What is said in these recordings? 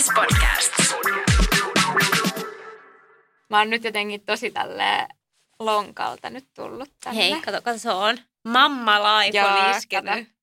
Yes Podcast. Mä oon nyt jotenkin tosi tälleen lonkalta nyt tullut tänne. Hei, kato, kato, se on. Mamma life Joo, on iskenyt. kato.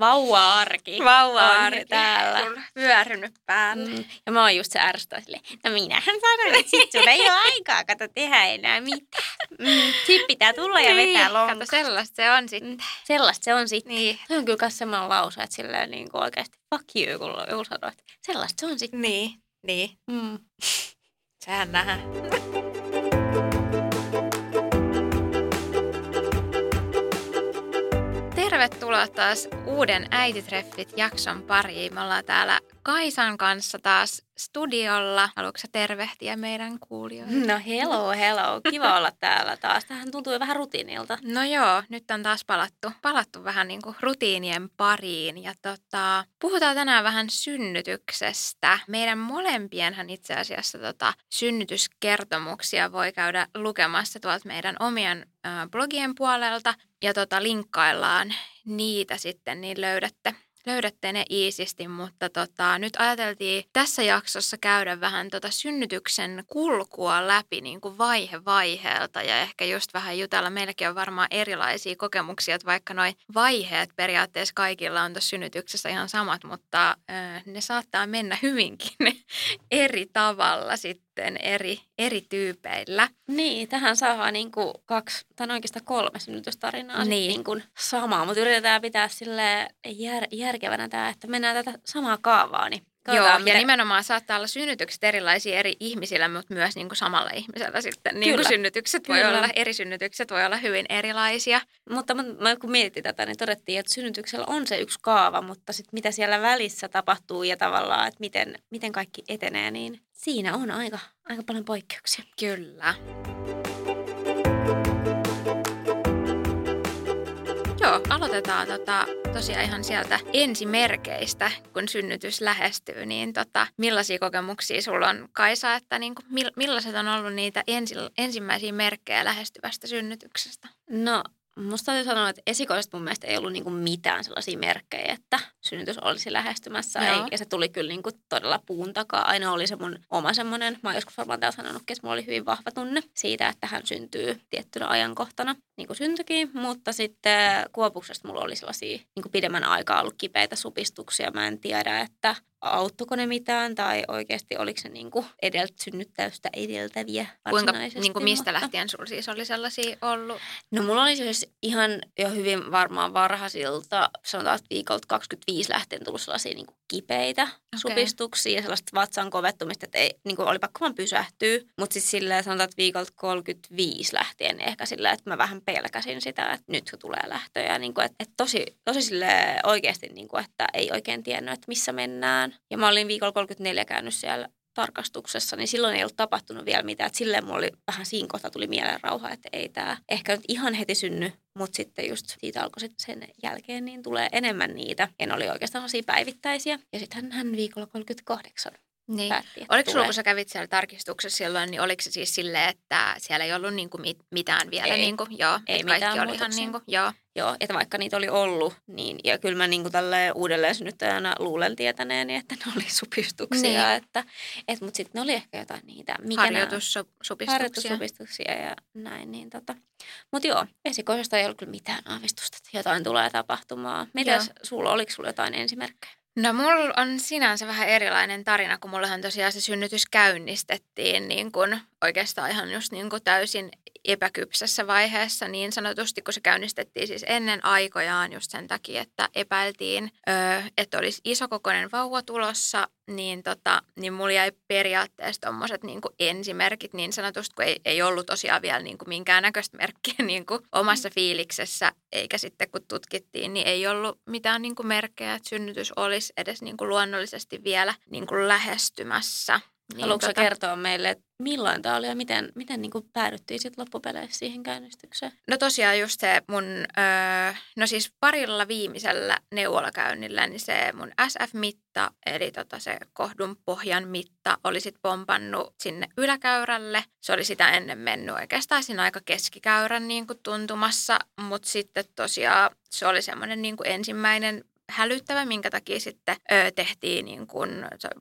Vauva-arki. Vauva-arki täällä. Sulla Vyörynyt päälle. Mm. Ja mä oon just se ärsyttävä silleen, no minähän sanoin, että sit sulla ei ole aikaa, kato tehdä enää mitään. Mm. Sit pitää tulla ja vetää Niin, lonka. Kato, sellaista se on sitten. Mm. Sellaista se on sitten. Niin. Se on kyllä myös semmoinen lause, että silleen niin kuin oikeasti fuck you, kun joku sanoo, että sellaista se on sitten. Niin, niin. Mm. Sehän nähdään. Tervetuloa taas uuden Äititreffit-jakson pariin. Me ollaan täällä Kaisan kanssa taas studiolla. Haluatko sä tervehtiä meidän kuulijoita? No hello, hello. Kiva olla täällä taas. Tähän tuntuu jo vähän rutiinilta. No joo, nyt on taas palattu, palattu vähän niin kuin rutiinien pariin. Ja tota, puhutaan tänään vähän synnytyksestä. Meidän molempienhan itse asiassa tota, synnytyskertomuksia voi käydä lukemassa tuolta meidän omien blogien puolelta. Ja tota, linkkaillaan niitä sitten, niin löydätte löydätte ne iisisti, mutta tota, nyt ajateltiin tässä jaksossa käydä vähän tota synnytyksen kulkua läpi niin kuin vaihe vaiheelta. Ja ehkä just vähän jutella. Meilläkin on varmaan erilaisia kokemuksia, että vaikka noi vaiheet periaatteessa kaikilla on tuossa synnytyksessä ihan samat, mutta äh, ne saattaa mennä hyvinkin eri tavalla sitten eri, eri tyypeillä. Niin, tähän saadaan niin kuin kaksi, tai oikeastaan kolme synnytystarinaa Niin. niin. kuin samaa, mutta yritetään pitää sille jär, järkevänä tämä, että mennään tätä samaa kaavaa, niin Joo, katsotaan, ja miten- nimenomaan saattaa olla synnytykset erilaisia eri ihmisillä, mutta myös niin kuin samalla ihmisellä sitten. Niin kuin Kyllä. synnytykset voi Kyllä. olla, eri synnytykset voi olla hyvin erilaisia. Mutta mä, mä kun mietittiin tätä, niin todettiin, että synnytyksellä on se yksi kaava, mutta sitten mitä siellä välissä tapahtuu ja tavallaan, että miten, miten kaikki etenee, niin siinä on aika, aika paljon poikkeuksia. Kyllä. Joo, aloitetaan tota, tosiaan ihan sieltä ensimerkeistä, kun synnytys lähestyy, niin tota, millaisia kokemuksia sulla on, Kaisa, että niin kuin, mill- millaiset on ollut niitä ensi, ensimmäisiä merkkejä lähestyvästä synnytyksestä? No, musta täytyy sanoa, että esikoisesti mun mielestä ei ollut niinku mitään sellaisia merkkejä, että synnytys olisi lähestymässä. Joo. Ei, ja se tuli kyllä niinku todella puun takaa. Aina oli se mun oma semmoinen, mä oon joskus varmaan täällä sanonutkin, että mulla oli hyvin vahva tunne siitä, että hän syntyy tiettynä ajankohtana, niin kuin syntyikin. Mutta sitten kuopuksesta mulla oli sellaisia niin pidemmän aikaa ollut kipeitä supistuksia. Mä en tiedä, että auttoiko ne mitään tai oikeasti oliko se niin edelt, synnyttäystä edeltäviä Kuinka, niin kuin mistä mutta- lähtien sulla siis oli sellaisia ollut? No mulla oli siis ihan jo hyvin varmaan varhaisilta, sanotaan että viikolta 25 lähtien tullut sellaisia niin kuin kipeitä okay. supistuksia ja sellaista vatsan kovettumista, että ei, niin kuin oli pakko vaan pysähtyä. Mutta siis silleen sanotaan, että viikolta 35 lähtien ehkä silleen, että mä vähän pelkäsin sitä, että nyt kun tulee lähtöjä. Niin kuin, että, että tosi, tosi silleen oikeasti, niin kuin, että ei oikein tiennyt, että missä mennään. Ja mä olin viikolla 34 käynyt siellä tarkastuksessa, niin silloin ei ollut tapahtunut vielä mitään. Et silleen mulla oli vähän siinä kohtaa tuli mieleen rauha, että ei tämä ehkä nyt ihan heti synny, mutta sitten just siitä alkoi sit sen jälkeen, niin tulee enemmän niitä. En oli oikeastaan sellaisia päivittäisiä. Ja sitten hän viikolla 38 Niin. päätti, että Oliko sulla, kun sä kävit siellä tarkistuksessa silloin, niin oliko se siis silleen, että siellä ei ollut niinku mit, mitään vielä? Ei. Niinku, joo, Ei mitään oli ihan niinku, joo. Joo, että vaikka niitä oli ollut, niin ja kyllä mä niin kuin tälleen uudelleen synnyttäjänä luulen tietäneeni, että ne oli supistuksia. Niin. Että, et, mutta sitten ne oli ehkä jotain niitä. Mikä Harjoitussupistuksia. harjoitussupistuksia ja näin. Niin tota. Mutta joo, esikoisesta ei ollut kyllä mitään aavistusta, että jotain tulee tapahtumaan. Mitäs sulla, oliko sulla jotain ensimerkkejä? No mulla on sinänsä vähän erilainen tarina, kun mullahan tosiaan se synnytys käynnistettiin niin kun oikeastaan ihan just niin kun täysin epäkypsässä vaiheessa niin sanotusti, kun se käynnistettiin siis ennen aikojaan just sen takia, että epäiltiin, että olisi isokokoinen vauva tulossa, niin, tota, niin mulla jäi periaatteessa tommoset niin ensimerkit niin sanotusti, kun ei, ei ollut tosiaan vielä niin kuin minkäännäköistä merkkiä niin kuin omassa fiiliksessä, eikä sitten kun tutkittiin, niin ei ollut mitään niin kuin merkkejä, että synnytys olisi edes niin kuin luonnollisesti vielä niin kuin lähestymässä. Niin, Haluatko tota... kertoa meille, että milloin tämä oli ja miten, miten niin päädyttiin sitten loppupeleissä siihen käynnistykseen? No tosiaan just se mun, öö, no siis parilla viimeisellä neuvolakäynnillä, niin se mun SF-mitta, eli tota se kohdun pohjan mitta, oli sitten pompannut sinne yläkäyrälle. Se oli sitä ennen mennyt oikeastaan siinä aika keskikäyrän niin kuin tuntumassa, mutta sitten tosiaan se oli semmoinen niin ensimmäinen hälyttävä, minkä takia sitten ö, tehtiin niin kuin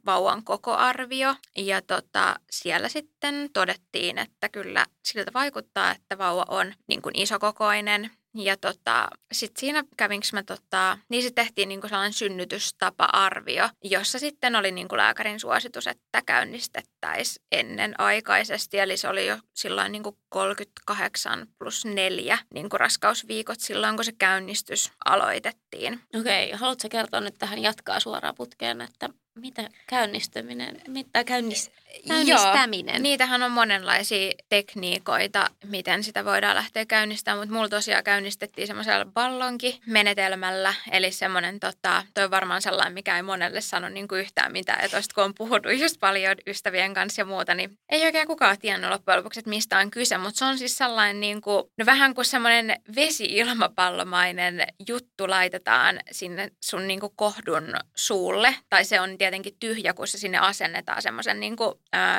vauvan kokoarvio. Ja tota, siellä sitten todettiin, että kyllä siltä vaikuttaa, että vauva on niin kuin isokokoinen ja tota, sitten siinä kävinkö mä, tota, niin sitten tehtiin niinku sellainen synnytystapa-arvio, jossa sitten oli niinku lääkärin suositus, että käynnistettäisiin ennenaikaisesti. Eli se oli jo silloin niinku 38 plus 4 niinku raskausviikot silloin, kun se käynnistys aloitettiin. Okei, okay, haluatko kertoa nyt tähän jatkaa suoraan putkeen, että mitä käynnistäminen, mitä käynnis, käynnistäminen? Joo, niitähän on monenlaisia tekniikoita, miten sitä voidaan lähteä käynnistämään, mutta mulla tosiaan käynnistettiin semmoisella ballonki-menetelmällä, eli semmoinen, tota, toi on varmaan sellainen, mikä ei monelle sano niin kuin yhtään mitään, ja toista kun on puhunut just paljon ystävien kanssa ja muuta, niin ei oikein kukaan tiennyt loppujen lopuksi, että mistä on kyse, mutta se on siis sellainen niin kuin, no vähän kuin semmoinen vesi-ilmapallomainen juttu laitetaan sinne sun niin kuin kohdun suulle, tai se on tietenkin tyhjä, kun se sinne asennetaan semmoisen niin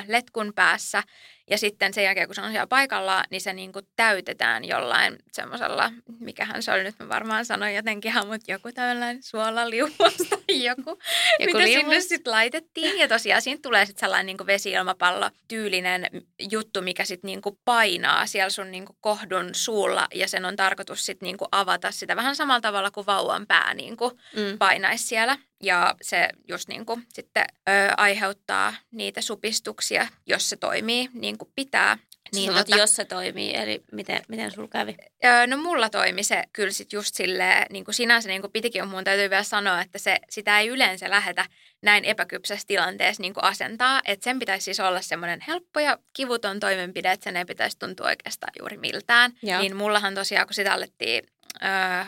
letkun päässä. Ja sitten sen jälkeen, kun se on siellä paikalla, niin se niin kuin täytetään jollain semmoisella, mikähän se oli nyt, mä varmaan sanoin jotenkin, mutta joku tällainen suolaliuosta joku, joku mitä liuos. sinne sitten laitettiin. Ja tosiaan siinä tulee sitten sellainen niin vesi-ilmapallo tyylinen juttu, mikä sitten niin painaa siellä sun niin kuin kohdun suulla ja sen on tarkoitus sitten niin avata sitä vähän samalla tavalla kuin vauvan pää niin kuin mm. painaisi siellä. Ja se just niin kuin sitten ö, aiheuttaa niitä supistuksia, jos se toimii niin kuin pitää. Niin, tota, jos se toimii, eli miten, miten sulla kävi? Öö, no mulla toimi se kyllä sit just silleen, niin kuin sinänsä niin kuin pitikin, mun täytyy vielä sanoa, että se, sitä ei yleensä lähetä näin epäkypsässä tilanteessa niin kuin asentaa. Että sen pitäisi siis olla semmoinen helppo ja kivuton toimenpide, että sen ei pitäisi tuntua oikeastaan juuri miltään. Joo. Niin mullahan tosiaan, kun sitä alettiin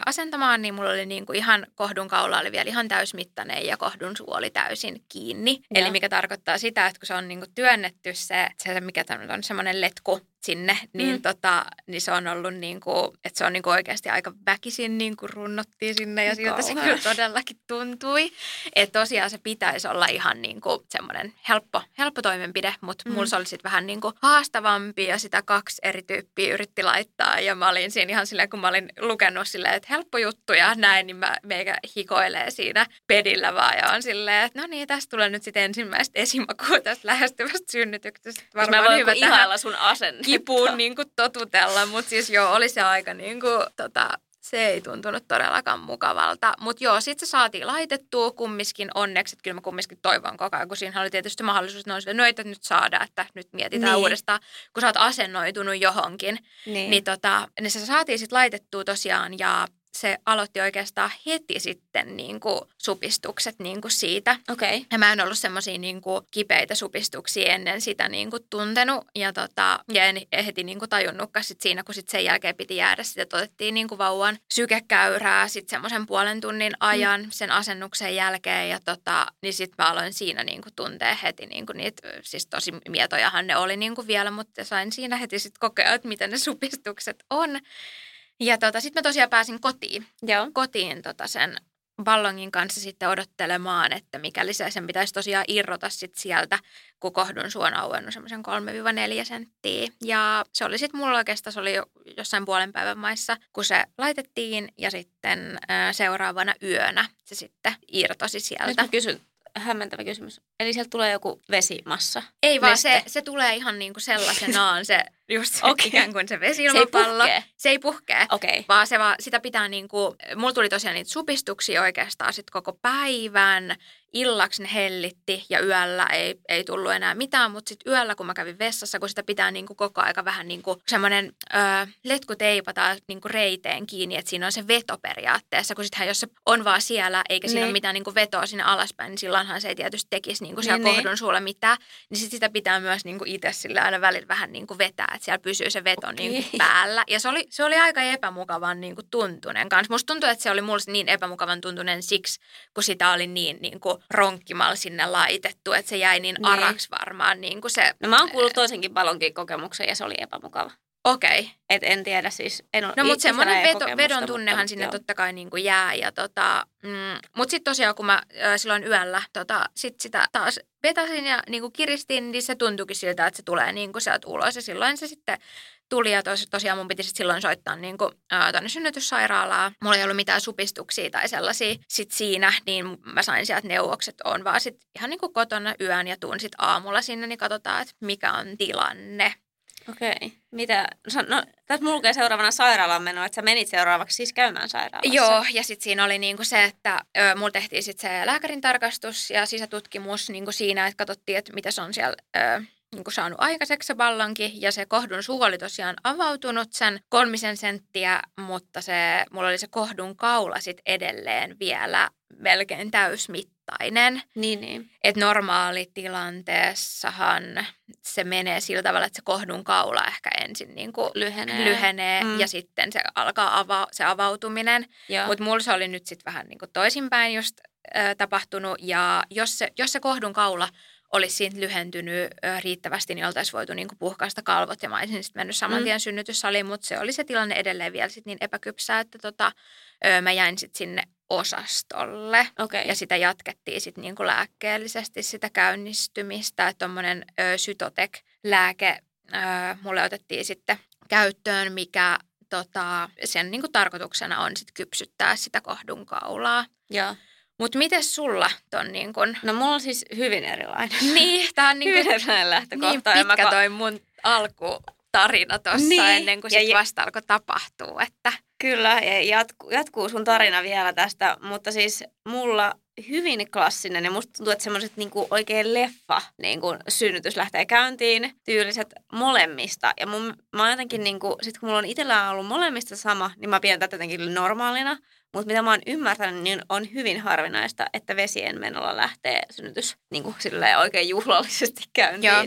asentamaan, niin mulla oli niin kuin ihan kohdun kaula oli vielä ihan täysmittainen ja kohdun suu oli täysin kiinni. Ja. Eli mikä tarkoittaa sitä, että kun se on niin kuin työnnetty se, se mikä on semmoinen letku sinne, niin, mm. tota, niin se on ollut niin kuin, että se on niin kuin oikeasti aika väkisin niin kuin runnottiin sinne ja siltä se kyllä todellakin tuntui. Että tosiaan se pitäisi olla ihan niin kuin semmoinen helppo, helppo toimenpide, mutta mm. mulla se oli sitten vähän niin kuin haastavampi ja sitä kaksi eri tyyppiä yritti laittaa ja mä olin siinä ihan silleen, kun mä olin lukenut silleen, että helppo juttu ja näin, niin mä meikä hikoilee siinä pedillä vaan ja on silleen, että no niin, tästä tulee nyt sitten ensimmäistä esimakua tästä lähestyvästä synnytyksestä. Varmaan mä voin hyvä ihailla sun asenne kipuun niin kuin totutella, mutta siis joo, oli se aika niin kuin, tota, se ei tuntunut todellakaan mukavalta. Mutta joo, sitten se saatiin laitettua kummiskin onneksi, että kyllä mä kummiskin toivon koko ajan, kun siinä oli tietysti mahdollisuus, että no, no nyt saada, että nyt mietitään niin. uudestaan, kun sä oot asennoitunut johonkin. Niin, niin, tota, niin se saatiin sitten laitettua tosiaan ja se aloitti oikeastaan heti sitten niin kuin supistukset niin kuin siitä. Okay. Ja mä en ollut semmoisia niin kipeitä supistuksia ennen sitä niin kuin tuntenut. Ja, tota, ja en heti niin kuin tajunnutkaan sit siinä, kun sit sen jälkeen piti jäädä. Sitten otettiin niin kuin vauvan sykekäyrää sitten semmoisen puolen tunnin ajan mm. sen asennuksen jälkeen. Ja tota, niin sitten mä aloin siinä niin kuin tuntee heti niin kuin niitä, siis tosi mietojahan ne oli niin kuin vielä, mutta sain siinä heti sitten kokea, että mitä ne supistukset on. Ja tota, sitten mä tosiaan pääsin kotiin. Joo. Kotiin tota sen ballongin kanssa sitten odottelemaan, että mikäli se sen pitäisi tosiaan irrota sit sieltä, kun kohdun suon auennut semmoisen 3-4 senttiä. Ja se oli sitten mulla oikeastaan, se oli jo jossain puolen päivän maissa, kun se laitettiin ja sitten seuraavana yönä se sitten irtosi sieltä. Nyt mä kysyn, hämmentävä kysymys. Eli sieltä tulee joku vesimassa? Ei vaan se, se tulee ihan niin kuin sellaisenaan se just se, okay. ikään kuin se vesilmapallo. Se ei puhkee? Se ei puhkee, okay. vaan se vaan, sitä pitää niin kuin, mulla tuli tosiaan niitä supistuksia oikeastaan sit koko päivän illaksi ne hellitti ja yöllä ei, ei tullut enää mitään, mutta sitten yöllä, kun mä kävin vessassa, kun sitä pitää niin kuin koko aika vähän niin kuin semmoinen letku teipata niin kuin reiteen kiinni, että siinä on se veto periaatteessa, kun sittenhän jos se on vaan siellä, eikä siinä niin. ole mitään niin kuin vetoa sinne alaspäin, niin silloinhan se ei tietysti tekisi niin kuin siellä niin, kohdun niin. suulla mitään, niin sit sitä pitää myös niin kuin itse sillä aina välillä vähän niin kuin vetää, että siellä pysyy se veto okay. niin kuin päällä. Ja se oli, se oli aika epämukavan niin kuin tuntunen kanssa. Musta tuntuu, että se oli mulle niin epämukavan tuntunen siksi, kun sitä oli niin, niin kuin ronkkimalla sinne laitettu, että se jäi niin, niin. araks varmaan. Niin kuin se, no mä oon kuullut toisenkin balonkin kokemuksen ja se oli epämukava. Okei. Okay. Et en tiedä siis. En ole no mutta semmoinen veto, vedon tunnehan mutta, sinne joo. totta kai niin kuin jää. Ja tota, mm, mutta sitten tosiaan kun mä äh, silloin yöllä tota, sit sitä taas vetäsin ja niin kuin kiristin, niin se tuntuikin siltä, että se tulee niin kuin sieltä ulos. Ja silloin se sitten tuli ja tos, tosiaan mun piti sit silloin soittaa niin kuin, ää, tonne synnytyssairaalaan. Mulla ei ollut mitään supistuksia tai sellaisia sit siinä, niin mä sain sieltä neuvokset. On vaan sit ihan niin kuin kotona yön ja tuun sit aamulla sinne, niin katsotaan, että mikä on tilanne. Okei. Okay. Mitä? No, tässä mulla lukee seuraavana sairaalaan menoa, että sä menit seuraavaksi siis käymään sairaalassa. Joo, ja sitten siinä oli niinku se, että mulla tehtiin sitten se lääkärin tarkastus ja sisätutkimus niinku siinä, että katsottiin, että mitä se on siellä ö, niinku saanut aikaiseksi se ballonki. Ja se kohdun suu oli tosiaan avautunut sen kolmisen senttiä, mutta se, mulla oli se kohdun kaula sitten edelleen vielä melkein täysmittainen. Niin, niin. Että normaalitilanteessahan se menee sillä tavalla, että se kohdun kaula ehkä ensin niin kuin Lyhenee. lyhenee Mm. ja sitten se alkaa ava- se avautuminen. Mutta mulla se oli nyt sitten vähän niin kuin toisinpäin just ö, tapahtunut. Ja jos se, jos se kohdun kaula olisi siitä lyhentynyt riittävästi, niin oltaisiin voitu niin kuin puhkaista kalvot ja mä olisin sitten mennyt saman Mm. tien synnytyssaliin, mutta se oli se tilanne edelleen vielä sit niin epäkypsää, että tota, ö, mä jäin sitten sinne osastolle. Okei. Ja sitä jatkettiin sitten niinku lääkkeellisesti sitä käynnistymistä. Että tuommoinen Sytotek-lääke ö, mulle otettiin sitten käyttöön, mikä tota, sen niinku tarkoituksena on sitten kypsyttää sitä kohdun kaulaa. Joo. Mutta miten sulla ton niin kun... No mulla on siis hyvin erilainen. Niin, tää on Hyvin niinku erilainen lähtökohta. niin ja mä pitkä toi mun alkutarina tuossa Niin, ennen kuin ja sit vasta alkoi tapahtua. Että... Kyllä, ja jatkuu, jatkuu sun tarina vielä tästä, mutta siis mulla hyvin klassinen ja musta tuntuu, että semmoiset niinku oikein leffa niinku synnytys lähtee käyntiin, tyyliset molemmista. Ja mun, mä jotenkin, niinku, sit kun mulla on itsellään ollut molemmista sama, niin mä pidän tätä jotenkin normaalina. Mutta mitä mä oon ymmärtänyt, niin on hyvin harvinaista, että vesien menolla lähtee synnytys niinku, silleen oikein juhlallisesti käyntiin. Joo.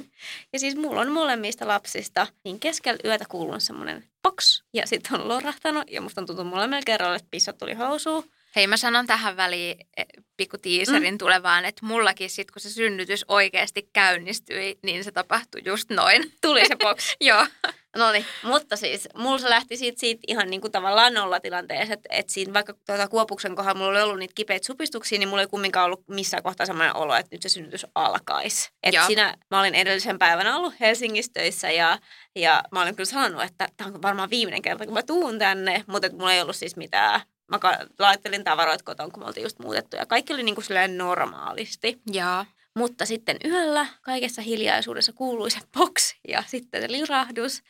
Ja siis mulla on molemmista lapsista, niin keskellä yötä kuulunut semmoinen box, ja sitten on lorahtanut, ja musta on tuntunut molemmilla kerralla, että pissat tuli housuun. Hei, mä sanon tähän väliin eh, pikku tiiserin mm. tulevaan, että mullakin sit, kun se synnytys oikeasti käynnistyi, niin se tapahtui just noin. Tuli se box. Joo. No niin, mutta siis mulla se lähti siitä, siitä ihan niin kuin tavallaan nollatilanteessa, että, että siinä vaikka tuota Kuopuksen kohdalla mulla oli ollut niitä kipeitä supistuksia, niin mulla ei kumminkaan ollut missään kohtaa sellainen olo, että nyt se synnytys alkaisi. Että siinä mä olin edellisen päivänä ollut Helsingissä töissä ja, ja mä olin kyllä sanonut, että tämä on varmaan viimeinen kerta, kun mä tuun tänne, mutta että mulla ei ollut siis mitään. Mä laittelin tavaroita koton, kun me oltiin just muutettu ja kaikki oli niin kuin silleen normaalisti. Joo. Mutta sitten yöllä kaikessa hiljaisuudessa kuului se box ja sitten se lirahdus.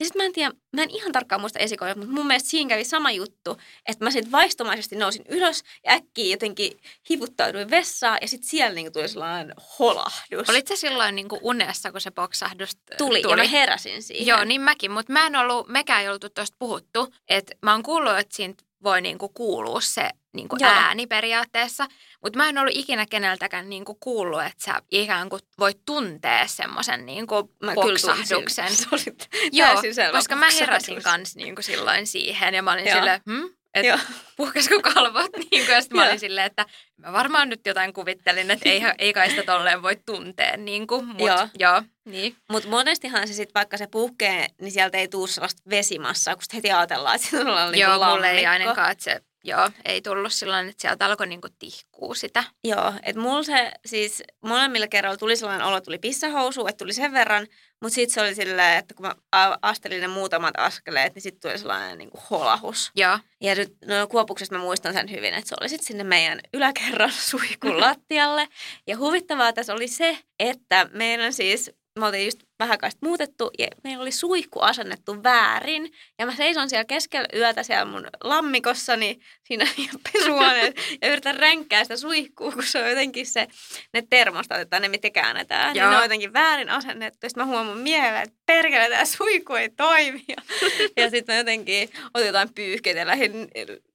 Ja sitten mä en tiedä, mä en ihan tarkkaan muista esikoja, mutta mun mielestä siinä kävi sama juttu, että mä sitten vaistomaisesti nousin ylös ja äkkiä jotenkin hivuttauduin vessaan ja sitten siellä niinku tuli sellainen holahdus. Olit sä silloin niin kuin unessa, kun se boksahdus t- tuli, ja mä heräsin siihen. Joo, niin mäkin, mutta mä en ollut, mekään ei oltu tuosta puhuttu. Että mä oon kuullut, että siinä voi niinku kuulua se niinku Joo. ääni periaatteessa. Mutta mä en ollut ikinä keneltäkään niinku kuullut, että sä ikään kuin voit tuntea semmoisen niinku Mä kyllä. Se oli Joo, koska mä heräsin kanssa niinku silloin siihen ja mä olin Joo. silleen, hm? Että puhkasko kalvot? Niinku, ja sitten mä olin silleen, että mä varmaan nyt jotain kuvittelin, että ei, ei kai sitä tolleen voi tuntea. Niinku, mut, Joo. joo. Niin. Mutta monestihan se sitten, vaikka se puhkee, niin sieltä ei tule sellaista vesimassaa, kun heti ajatellaan, että siinä on niin joo, mulle ei ainakaan, että se joo, ei tullut silloin, että sieltä alkoi niinku tihkuu sitä. Joo, että mulla se siis molemmilla kerralla tuli sellainen olo, tuli pissahousu, että tuli sen verran, mutta sitten se oli silleen, että kun mä astelin ne muutamat askeleet, niin sitten tuli sellainen niin kuin holahus. Joo, Ja nyt no, Kuopuksesta mä muistan sen hyvin, että se oli sitten sinne meidän yläkerran suihkun lattialle. Ja huvittavaa tässä oli se, että meidän siis, me oltiin just vähän muutettu ja meillä oli suihku asennettu väärin. Ja mä seison siellä keskellä yötä siellä mun lammikossani siinä pesuhuoneessa ja yritän ränkkää sitä suihkua, kun se on jotenkin se, ne termostatit tai ne mitä käännetään. Niin ne on jotenkin väärin asennettu. Sitten mä huomaan mieleen, että perkele, tämä suihku ei toimi. Ja, ja sitten mä jotenkin otin jotain pyyhkeitä ja lähdin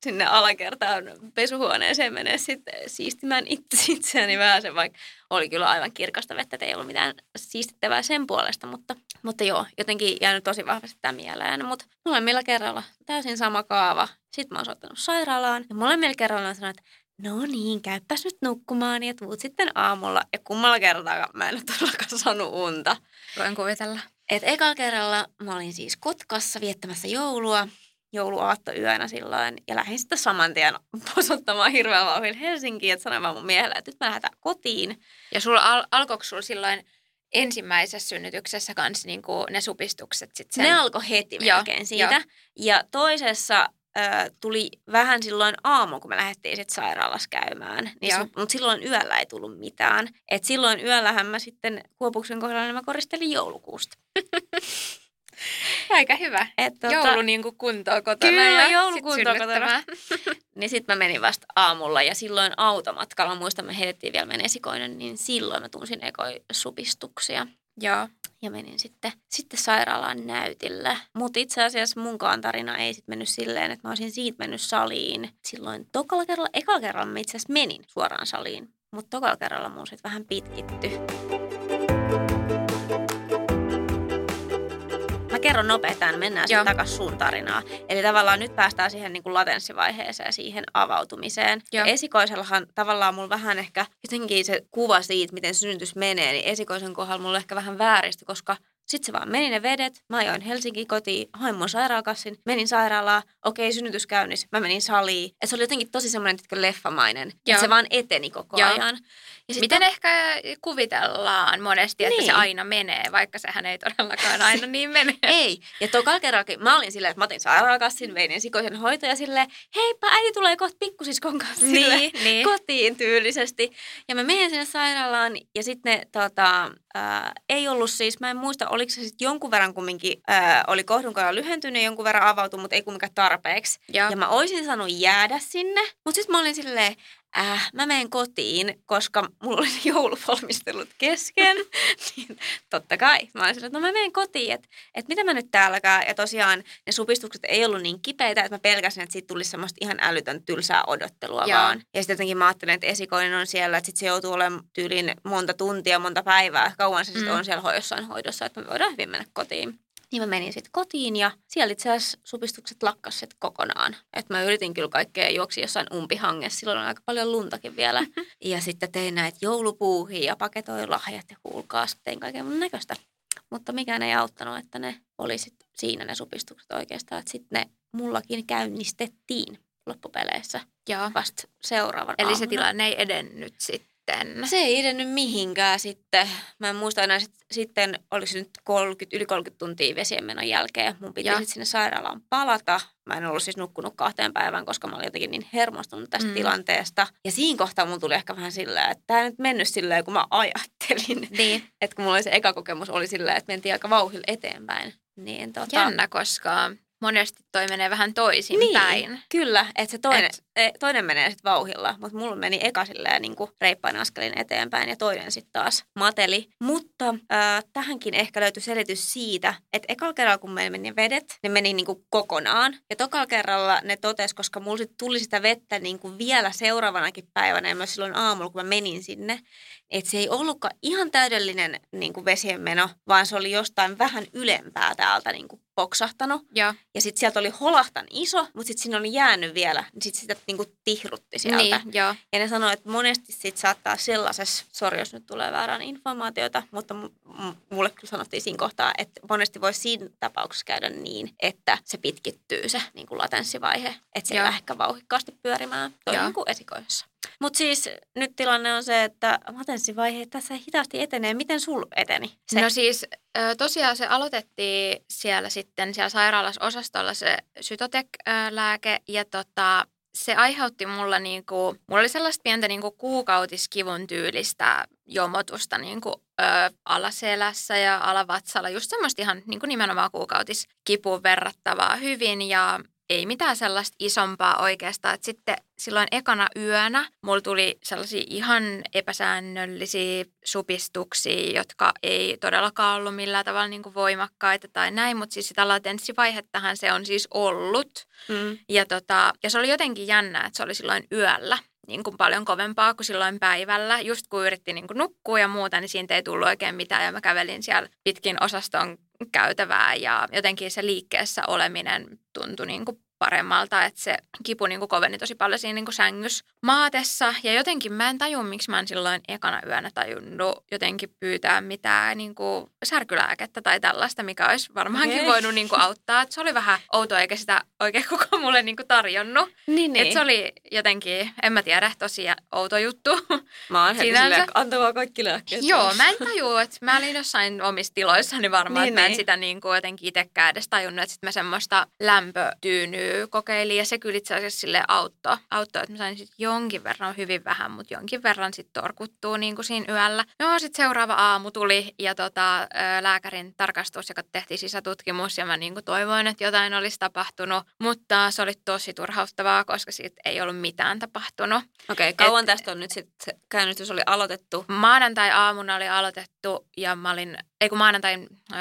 sinne alakertaan pesuhuoneeseen menee sitten siistimään itse itseäni vähän se, vaikka oli kyllä aivan kirkasta vettä, että ei ollut mitään siistittävää sen puolesta, mutta, mutta joo, jotenkin jäänyt tosi vahvasti tämä mieleen. Mutta molemmilla kerralla täysin sama kaava. Sitten mä oon soittanut sairaalaan ja molemmilla kerralla on sanonut, että no niin, käypäs nyt nukkumaan ja tuut sitten aamulla. Ja kummalla kertaa mä en ole todellakaan saanut unta. voin kuvitella. Et ekalla kerralla mä olin siis Kotkassa viettämässä joulua jouluaattoyönä silloin ja lähdin sitten saman tien posottamaan hirveän vauhdilla Helsinkiin, että sanoin vaan mun miehelle, että nyt mä lähdetään kotiin. Ja sulla al- alkoiko sulla silloin ensimmäisessä synnytyksessä kanssa niinku ne supistukset sit sen? Ne alkoi heti melkein Joo, siitä. Jo. Ja toisessa ö, tuli vähän silloin aamu, kun me lähdettiin sitten sairaalassa käymään. Niin su- mutta silloin yöllä ei tullut mitään. Et silloin yöllähän mä sitten Kuopuksen kohdalla niin mä koristelin joulukuusta. Aika hyvä. Et, tota, Joulu niin kuin kuntoa kotona kyllä, ja joulu kuntoa kotona. niin sitten mä menin vasta aamulla ja silloin automatkalla, muistan me heitettiin vielä meidän esikoinen, niin silloin mä tunsin ekoisupistuksia. Joo. Ja menin sitten, sitten sairaalaan näytille. Mutta itse asiassa munkaan tarina ei sitten mennyt silleen, että mä olisin siitä mennyt saliin. Silloin tokalla kerralla, ekalla kerralla mä itse asiassa menin suoraan saliin. Mutta tokalla kerralla mun sitten vähän pitkitty. Mä kerron nopeasti, mennään sitten takaisin sun tarinaa. Eli tavallaan nyt päästään siihen niin kuin latenssivaiheeseen, siihen avautumiseen. Ja esikoisellahan tavallaan mulla vähän ehkä jotenkin se kuva siitä, miten synnytys menee, niin esikoisen kohdalla mulla ehkä vähän vääristä, koska sitten se vaan meni ne vedet. Mä ajoin Helsinki kotiin, hain mun sairaalakassin, menin sairaalaan, okei, synnytys käynnissä, mä menin saliin. Et se oli jotenkin tosi semmoinen leffamainen, että se vaan eteni koko Joo. ajan. Ja sit Miten to... ehkä kuvitellaan monesti, että niin. se aina menee, vaikka sehän ei todellakaan aina niin mene. ei. Ja tokalla kerrallakin mä olin silleen, että mä otin sairaalakassin, vein ensikoisen hoitoja silleen, heippa, äiti tulee kohta pikkusiskon kanssa niin, niin. kotiin tyylisesti. Ja mä menen sinne sairaalaan ja sitten ne tota, ää, ei ollut siis, mä en muista, oliko se sitten jonkun verran kumminkin, ää, oli kohdunkoja lyhentynyt jonkun verran avautunut, mutta ei kumminkaan tarpeeksi. Ja, ja mä olisin saanut jäädä sinne, mutta sitten mä olin silleen, äh, mä menen kotiin, koska mulla oli jouluvalmistelut kesken. niin totta kai. Mä olin että no mä menen kotiin, että et mitä mä nyt täälläkään. Ja tosiaan ne supistukset ei ollut niin kipeitä, että mä pelkäsin, että siitä tulisi semmoista ihan älytön tylsää odottelua Joo. vaan. Ja sitten jotenkin mä ajattelin, että esikoinen on siellä, että sit se joutuu olemaan tyylin monta tuntia, monta päivää. Kauan se mm. sitten on siellä jossain hoidossa, että me voidaan hyvin mennä kotiin. Niin mä menin sitten kotiin ja siellä itse asiassa supistukset lakkasit kokonaan. Että mä yritin kyllä kaikkea juoksi jossain umpihangessa. Silloin on aika paljon luntakin vielä. ja sitten tein näitä joulupuuhia ja paketoin lahjat ja kuulkaa. Tein kaiken mun näköistä. Mutta mikään ei auttanut, että ne oli sit siinä ne supistukset oikeastaan. Että sitten ne mullakin käynnistettiin loppupeleissä ja vasta seuraavan Eli aamuna. se tilanne ei edennyt sitten sitten? Se ei edennyt mihinkään sitten. Mä en muista enää sit, sitten, oliko se nyt 30, yli 30 tuntia vesienmenon jälkeen. Mun piti sitten sinne sairaalaan palata. Mä en ollut siis nukkunut kahteen päivään, koska mä olin jotenkin niin hermostunut tästä mm. tilanteesta. Ja siinä kohtaa mun tuli ehkä vähän silleen, että tämä ei nyt mennyt silleen, kun mä ajattelin. Niin. että kun mulla oli se eka kokemus, oli silleen, että mentiin aika vauhilla eteenpäin. Niin, tota... Jännä, koska monesti toi menee vähän toisin niin, päin. kyllä, että se toinen, Et... E, toinen menee sitten vauhilla, mutta mulla meni eka silleen niin kuin reippain askelin eteenpäin ja toinen sitten taas mateli. Mutta äh, tähänkin ehkä löytyi selitys siitä, että ekalla kerralla kun meillä meni vedet, ne meni niin kuin kokonaan. Ja tokalla kerralla ne totes, koska mulla sit tuli sitä vettä niin kuin vielä seuraavanakin päivänä ja myös silloin aamulla, kun mä menin sinne, että se ei ollutkaan ihan täydellinen niin kuin vesienmeno, vaan se oli jostain vähän ylempää täältä niin kuin poksahtanut. Ja, ja sitten sieltä oli holahtan iso, mutta sitten siinä oli jäänyt vielä, niin sitten sitä niin kuin tihrutti sieltä. Niin, joo. Ja ne sanoi, että monesti sit saattaa sellaisessa, sori jos nyt tulee väärän informaatiota, mutta m- mulle kyllä sanottiin siinä kohtaa, että monesti voi siinä tapauksessa käydä niin, että se pitkittyy se niin kuin latenssivaihe, että se ei ehkä vauhikkaasti pyörimään toisin kuin esikoisessa. Mutta siis nyt tilanne on se, että latenssivaihe tässä hitaasti etenee. Miten sul eteni? Se? No siis tosiaan se aloitettiin siellä sitten siellä sairaalassa osastolla se sytotek-lääke ja tota, se aiheutti mulla niinku, mulla oli sellaista pientä niinku kuukautiskivun tyylistä jomotusta niinku, ö, alaselässä ja alavatsalla. Just semmoista ihan niinku nimenomaan kuukautiskipuun verrattavaa hyvin ja ei mitään sellaista isompaa oikeastaan. Et sitten silloin ekana yönä mulla tuli sellaisia ihan epäsäännöllisiä supistuksia, jotka ei todellakaan ollut millään tavalla niin kuin voimakkaita tai näin, mutta siis sitä latenssivaihettahan se on siis ollut. Mm. Ja, tota, ja se oli jotenkin jännä, että se oli silloin yöllä niin kuin paljon kovempaa kuin silloin päivällä. Just kun yritti niin kuin nukkua ja muuta, niin siitä ei tullut oikein mitään ja mä kävelin siellä pitkin osaston käytävää ja jotenkin se liikkeessä oleminen tuntui niin kuin paremmalta, että se kipu niin kuin koveni tosi paljon siinä niin kuin sängys maatessa. Ja jotenkin mä en taju, miksi mä en silloin ekana yönä tajunnut jotenkin pyytää mitään niin kuin särkylääkettä tai tällaista, mikä olisi varmaankin okay. voinut niin kuin auttaa. Et se oli vähän outoa, eikä sitä oikein kukaan mulle niin kuin tarjonnut. Niin, niin. Et se oli jotenkin, en mä tiedä, tosi outo juttu. Mä oon heti silleen, antakaa kaikki lääkkeet. Joo, mä en tajua, että mä olin jossain omissa tiloissani varmaan, niin, että mä en niin. sitä niin kuin jotenkin itsekään edes tajunnut, että sitten mä semmoista lämpötyynyä kokeilin ja se kyllä itse asiassa sille auttoi, auttoi että mä sain sitten jonkin verran, hyvin vähän, mutta jonkin verran sitten torkuttuu niin kuin siinä yöllä. No sitten seuraava aamu tuli ja tota, lääkärin tarkastus, joka tehtiin sisätutkimus ja mä niin kuin toivoin, että jotain olisi tapahtunut, mutta se oli tosi turhauttavaa, koska siitä ei ollut mitään tapahtunut. Okei, okay, kauan Et, tästä on nyt sitten käännytys oli aloitettu? Maanantai-aamuna oli aloitettu ja mä olin, ei kun maanantain ö,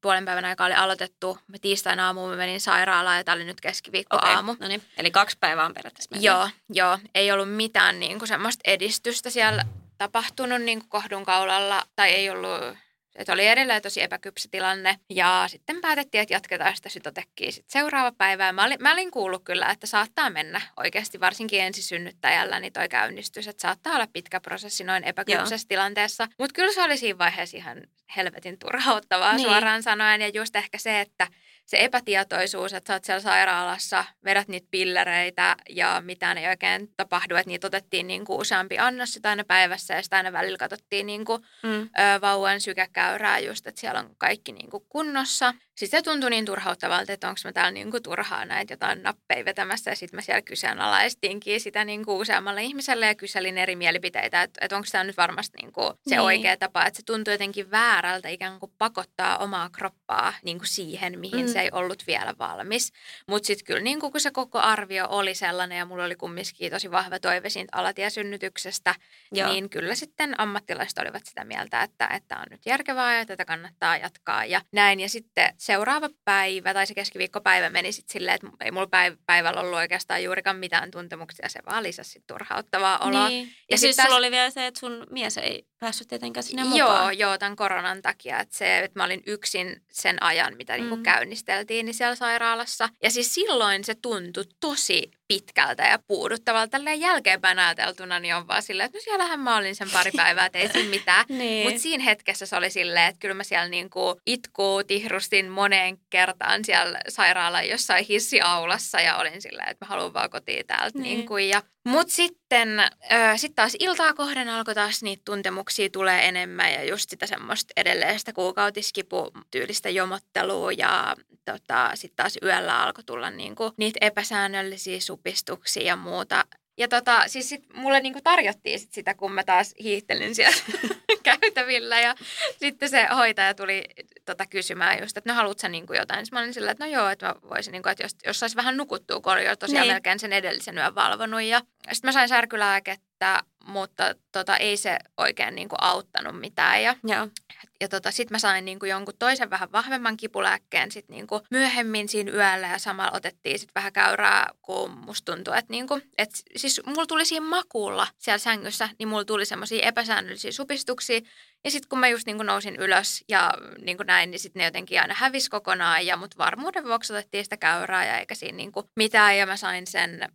puolen päivän aikaa oli aloitettu. Mä tiistain aamuun mä menin sairaalaan ja tämä oli nyt keskiviikko okay, aamu. No niin, eli kaksi päivää on periaatteessa mennyt. Joo, joo, ei ollut mitään niin kuin semmoista edistystä siellä tapahtunut niin kuin kohdun kaulalla tai ei ollut että oli edelleen tosi epäkypsä tilanne. Ja sitten päätettiin, että jatketaan sitä sytotekkiä sitten seuraava päivä. Mä olin, mä olin kuullut kyllä, että saattaa mennä oikeasti varsinkin ensisynnyttäjällä niin toi käynnistys. Että saattaa olla pitkä prosessi noin epäkypsässä Joo. tilanteessa. Mutta kyllä se oli siinä vaiheessa ihan helvetin turhauttavaa niin. suoraan sanoen. Ja just ehkä se, että se epätietoisuus, että sä oot siellä sairaalassa, vedät niitä pillereitä ja mitään ei oikein tapahdu, että niitä otettiin niin kuin useampi annos sitä aina päivässä ja sitä aina välillä katsottiin niin kuin, mm. ö, vauvan sykäkäyrää just, että siellä on kaikki niin kuin kunnossa. Sitten se tuntui niin turhauttavalta, että onko mä täällä niin kuin turhaa näitä jotain nappeja vetämässä ja sitten mä siellä kyseenalaistinkin sitä niin kuin useammalle ihmiselle ja kyselin eri mielipiteitä, että, että onko tämä nyt varmasti niin kuin se niin. oikea tapa, että se tuntuu jotenkin väärältä ikään kuin pakottaa omaa kroppaa niin kuin siihen, mihin mm. se ei ollut vielä valmis. Mutta sitten kyllä niin kun se koko arvio oli sellainen ja mulla oli kumminkin tosi vahva toive siitä alatiesynnytyksestä, Joo. niin kyllä sitten ammattilaiset olivat sitä mieltä, että, että on nyt järkevää ja tätä kannattaa jatkaa ja näin. Ja sitten seuraava päivä tai se keskiviikkopäivä meni sitten silleen, että ei mulla päivällä ollut oikeastaan juurikaan mitään tuntemuksia, se vaan lisäsi turhauttavaa oloa. Niin. Ja, ja siis sulla oli vielä se, että sun mies ei päässyt tietenkään sinne mukaan. Joo, joo, tämän koronan takia. Että se, että mä olin yksin sen ajan, mitä niinku mm. niin kuin käynnisteltiin niin siellä sairaalassa. Ja siis silloin se tuntui tosi pitkältä ja puuduttavalta. Tälleen jälkeenpäin ajateltuna niin on vaan silleen, että no siellähän mä olin sen pari päivää, että ei siinä mitään. niin. Mutta siinä hetkessä se oli silleen, että kyllä mä siellä niinku itkuu tihrustin moneen kertaan siellä sairaalan jossain hissiaulassa ja olin silleen, että mä haluan vaan kotiin täältä. Niin. Niinku, ja mutta sitten äh, sit taas iltaa kohden alkoi taas niitä tuntemuksia tulee enemmän ja just sitä semmoista edelleen sitä kuukautiskiputyylistä jomottelua ja tota, sitten taas yöllä alkoi tulla niinku niitä epäsäännöllisiä supistuksia ja muuta. Ja tota, siis sit mulle niinku tarjottiin sit sitä, kun mä taas hiihtelin siellä käytävillä. Ja sitten se hoitaja tuli tota kysymään just, että no haluatko sä niinku jotain. Sitten mä olin sillä, että no joo, että mä voisin, niinku, että jos, jos saisi vähän nukuttua, kun oli jo tosiaan niin. melkein sen edellisen yön valvonut. Ja sitten mä sain särkylääkettä, mutta tota, ei se oikein niinku auttanut mitään. Ja, Joo. ja tota, sitten mä sain niinku jonkun toisen vähän vahvemman kipulääkkeen sit niinku myöhemmin siinä yöllä ja samalla otettiin sit vähän käyrää, kun musta tuntui, että niinku, et, siis mulla tuli siinä makuulla siellä sängyssä, niin mulla tuli semmoisia epäsäännöllisiä supistuksia. Ja sitten kun mä just niinku nousin ylös ja niinku näin, niin sitten ne jotenkin aina hävisi kokonaan. Ja mut varmuuden vuoksi otettiin sitä käyrää ja eikä siinä niinku mitään. Ja mä sain sen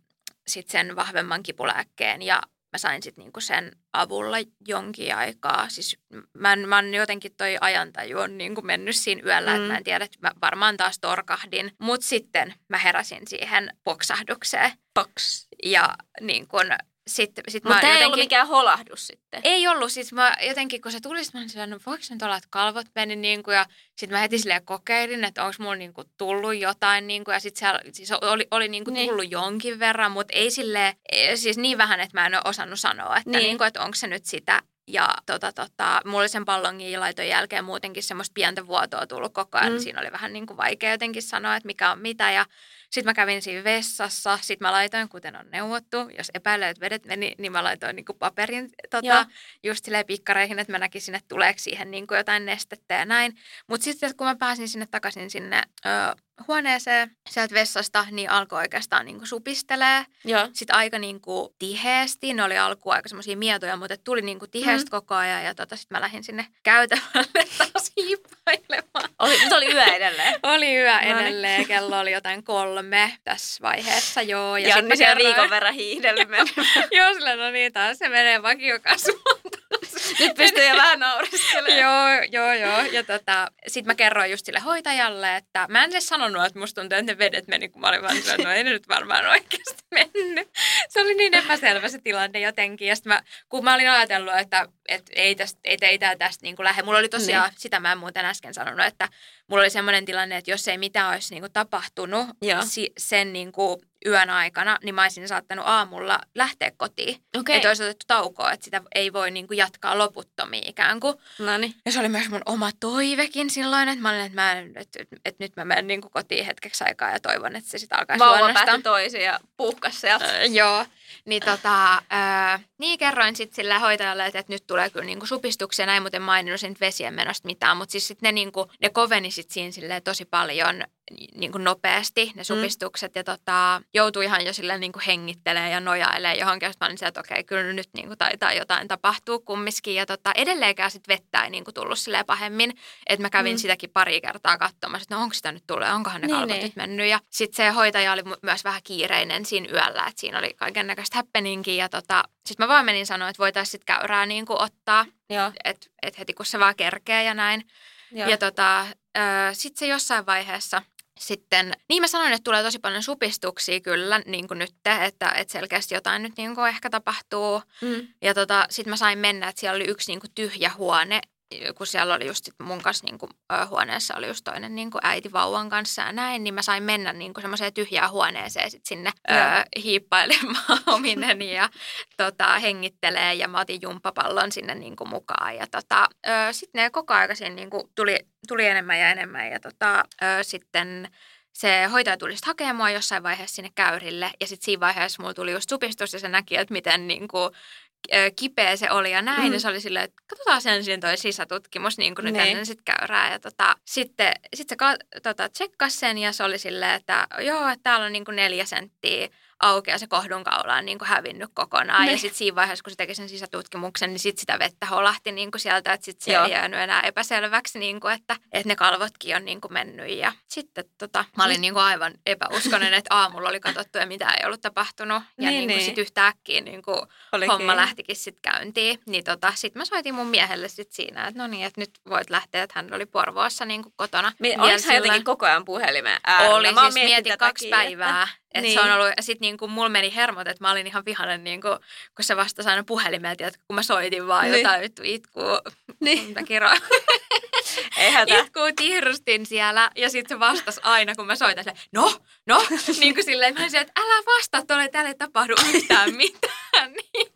sit sen vahvemman kipulääkkeen ja mä sain sitten niinku sen avulla jonkin aikaa. Siis mä, mä oon jotenkin toi ajantaju on niinku mennyt siinä yöllä, mm. että mä en tiedä, että mä varmaan taas torkahdin. Mutta sitten mä heräsin siihen poksahdukseen. Poks. Ja niin kun sitten, sit Mutta ei jotenkin... ollut mikään holahdus sitten. Ei ollut. Siis mä jotenkin, kun se tuli, mä olin silleen, no voiko nyt olla, että kalvot meni niin kuin, ja sitten mä heti silleen kokeilin, että onko mulla niin kuin tullut jotain, niin kuin, ja sitten siellä siis oli, oli niin kuin niin. tullut jonkin verran, mutta ei silleen, siis niin vähän, että mä en ole osannut sanoa, että, niin. Niin kuin, että onko se nyt sitä. Ja tota, tota, mulla oli sen pallongin laiton jälkeen muutenkin semmoista pientä vuotoa tullut koko ajan. Mm. Siinä oli vähän niin kuin vaikea jotenkin sanoa, että mikä on mitä. Ja sitten mä kävin siinä vessassa, sitten mä laitoin, kuten on neuvottu, jos epäilee, että vedet meni, niin mä laitoin niin kuin paperin tota, just silleen pikkareihin, että mä näkisin, että tuleeko siihen niin kuin jotain nestettä ja näin. Mutta sitten kun mä pääsin sinne takaisin sinne ö, huoneeseen sieltä vessasta, niin alkoi oikeastaan niin kuin supistelee. Joo. Sitten aika niin kuin tiheesti, ne oli alkuun aika semmoisia mietoja, mutta tuli niin kuin tiheesti mm. koko ajan. Ja tota, sitten mä lähdin sinne käytävälle taas hiippailemaan. Oli, nyt oli yö edelleen. oli yö edelleen, kello oli jotain kolme tässä vaiheessa, joo. Ja, ja niin siellä viikon verran hiihdellyt Joo, sillä no niin, taas se menee vakiokasvuun. Nyt pystyy jo vähän naureskelemaan. joo, joo, joo. Ja tota, sit mä kerroin just sille hoitajalle, että mä en edes sanonut, että musta tuntuu, että ne vedet meni, kun mä olin vaan sillä, no ei ne nyt varmaan oikeasti mennyt. Se oli niin epäselvä se tilanne jotenkin. Ja mä, kun mä olin ajatellut, että, että ei, tästä, ei, ei tää tästä niin kuin lähde. Mulla oli tosiaan, niin. sitä mä en muuten äsken sanonut, että mulla oli semmoinen tilanne, että jos ei mitään olisi niin kuin tapahtunut si, sen niin kuin yön aikana, niin mä olisin saattanut aamulla lähteä kotiin. Okay. Että olisi otettu taukoa, että sitä ei voi niin kuin jatkaa loputtomiin ikään kuin. Noniin. Ja se oli myös mun oma toivekin silloin, että mä olin, että, mä, että, että, että nyt mä menen niin kuin kotiin hetkeksi aikaa ja toivon, että se sitten alkaisi Vauva päätti toisiin ja puhkas sieltä. Öö, joo. Niin, tota, öö, niin kerroin sitten sille hoitajalle, että, että nyt tulee kyllä niinku supistuksia. Näin muuten maininnut sen vesien menosta mitään, mutta siis sitten ne, niinku, ne koveni sitten siinä tosi paljon niin kuin nopeasti ne mm. supistukset mm. ja tota, joutui ihan jo silleen niin kuin hengittelee ja nojailee johonkin. Mä olin se, että okei, kyllä nyt niin kuin taitaa jotain tapahtua kumminkin. Ja tota, edelleenkään sitten vettä ei niin kuin tullut silleen pahemmin. Että mä kävin mm. sitäkin pari kertaa katsomassa, että no onko sitä nyt tullut, onkohan ne niin, kalvot niin. nyt mennyt. Ja sitten se hoitaja oli myös vähän kiireinen siinä yöllä, että siinä oli kaiken näköistä happeningia. Ja tota, sitten mä vaan menin sanoa, että voitaisiin sitten käyrää niin kuin ottaa, että et heti kun se vaan kerkee ja näin. Joo. Ja tota, sitten se jossain vaiheessa – sitten, niin mä sanoin, että tulee tosi paljon supistuksia kyllä niin kuin nyt, että, että selkeästi jotain nyt niin kuin ehkä tapahtuu. Mm. Ja tota, sitten mä sain mennä, että siellä oli yksi niin kuin tyhjä huone, kun siellä oli just mun kanssa niin kuin, huoneessa oli just toinen niin kuin äiti vauvan kanssa ja näin, niin mä sain mennä niin kuin semmoiseen tyhjään huoneeseen sit sinne ö, hiippailemaan omineni ja tota, hengittelee ja mä otin jumppapallon sinne niin kuin mukaan ja tota, sitten ne koko ajan niin kuin tuli, tuli enemmän ja enemmän ja tota, ö, sitten se hoitaja tuli sitten hakemaan jossain vaiheessa sinne käyrille ja sitten siinä vaiheessa mulla tuli just supistus ja se näki, että miten niin kuin, kipeä se oli ja näin. Mm. Ja se oli silleen, että katsotaan sen siinä toi sisätutkimus niin kuin nyt niin. ennen sitten käyrää. Ja tota, sitten sit se tota, tsekkasi sen ja se oli silleen, että joo, että täällä on niin kuin neljä senttiä auki ja se kohdunkaula on niin kuin hävinnyt kokonaan. Ne. Ja sitten siinä vaiheessa, kun se teki sen sisätutkimuksen, niin sitten sitä vettä holahti niin kuin sieltä, että sitten se Joo. ei jäänyt enää epäselväksi, niin kuin, että, että ne kalvotkin on niin kuin mennyt. Ja sitten tota, mä olin niin kuin aivan epäuskonen, että aamulla oli katsottu ja mitä ei ollut tapahtunut. Ja niin, niin kuin niin. sitten yhtäkkiä niin kuin homma lähtikin sitten käyntiin. Niin tota, sitten mä soitin mun miehelle sitten siinä, että no niin, että nyt voit lähteä, että hän oli Porvoossa niin kuin kotona. Oliko hän jotenkin koko ajan puhelimeen äärellä? Oli, siis mietin kaksi päivää. Et niin. se on ollut, ja sitten niinku mulla meni hermot, että mä olin ihan vihainen, niinku, kun se vastasi aina puhelimelta, että kun mä soitin vaan niin. jotain itkuu, niin. mitä kiroa. Itkuu tihrustin siellä, ja sitten se vastasi aina, kun mä soitan silleen, no, no, niin kuin silleen, mä että älä vastaa, tuolle täällä ei tapahdu yhtään mitään. niin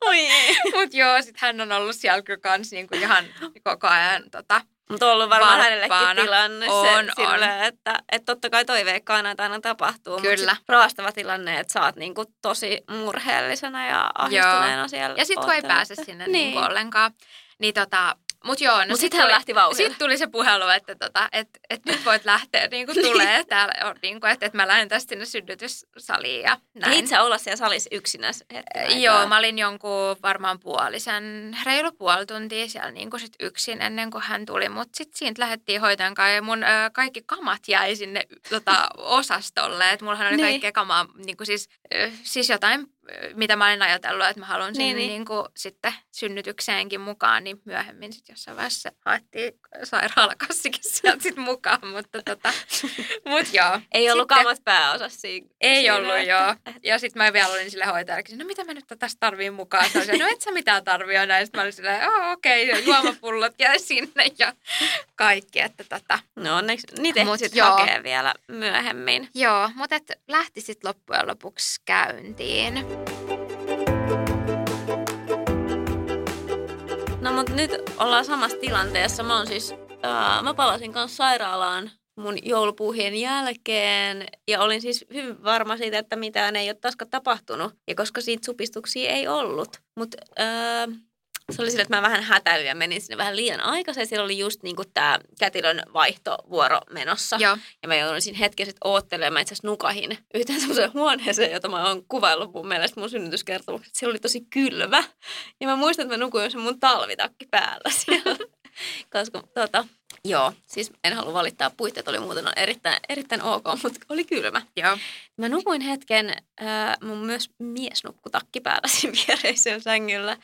Oi ei. Mut joo, sit hän on ollut siellä kyllä kans niin kuin ihan koko ajan tota, mutta on ollut varmaan hänellekin tilanne on, se, on. Sille, että, että totta kai toiveikkaan näitä aina tapahtuu. Kyllä. Mutta raastava tilanne, että sä oot niinku tosi murheellisena ja ahdistuneena Joo. siellä. Ja sitten kun ei pääse sinne niin. Niinku ollenkaan. Niin tota, Mut joo, no Mut sitten hän lähti vauhdilla. Sitten tuli se puhelu, että tota, et, et nyt voit lähteä, niin kuin tulee täällä, on, niin kuin, että, että mä lähden tästä sinne synnytyssaliin ja näin. Itse olla siellä salissa yksinä Joo, mä olin jonkun varmaan puolisen, reilu puoli tuntia siellä niin kuin sit yksin ennen kuin hän tuli. Mutta sitten siitä lähdettiin hoitajan kanssa ja mun ö, kaikki kamat jäi sinne tota, osastolle. Että mullahan oli niin. kaikkea kamaa, niin kuin siis, ö, siis jotain mitä mä olin ajatellut, että mä haluan niin, niin. Niin kuin, sitten synnytykseenkin mukaan, niin myöhemmin sitten jossain vaiheessa haettiin sairaalakassikin sieltä sitten mukaan, mutta tota, mut joo. Ei ollut sitten, kamat pääosassa siinä. Ei siinä, ollut, että... joo. Ja sitten mä vielä olin sille hoitajalle, no mitä mä nyt tästä tarviin mukaan? Se oli, no et sä mitään tarvii näin. Sitten mä olin silleen, oh, okei, okay, juomapullot jäi sinne ja kaikki, että tota. No onneksi niitä ehti sitten hakee vielä myöhemmin. Joo, mutta et lähti sitten loppujen lopuksi käyntiin. No mutta nyt ollaan samassa tilanteessa. Mä, siis, ää, mä palasin kanssa sairaalaan mun joulupuuhien jälkeen ja olin siis hyvin varma siitä, että mitään ei ole taaskaan tapahtunut. Ja koska siitä supistuksia ei ollut. Mutta se oli sille, että mä vähän hätäilin ja menin sinne vähän liian aikaisin. Siellä oli just niin kuin tämä kätilön vaihtovuoro menossa. Joo. Ja mä jouduin siinä hetkessä oottelemaan. Mä itse asiassa nukahin yhteen semmoiseen huoneeseen, jota mä oon kuvaillut mun mielestä mun synnytyskertomuksessa. Siellä oli tosi kylvä. Ja mä muistan, että mä nukuin se mun talvitakki päällä siellä. Koska tota, joo, siis en halua valittaa, puitteet oli muuten erittäin, erittäin ok, mutta oli kylmä. Joo. Mä nukuin hetken, äh, mun myös mies nukkui takki päällä siinä viereisellä sängyllä.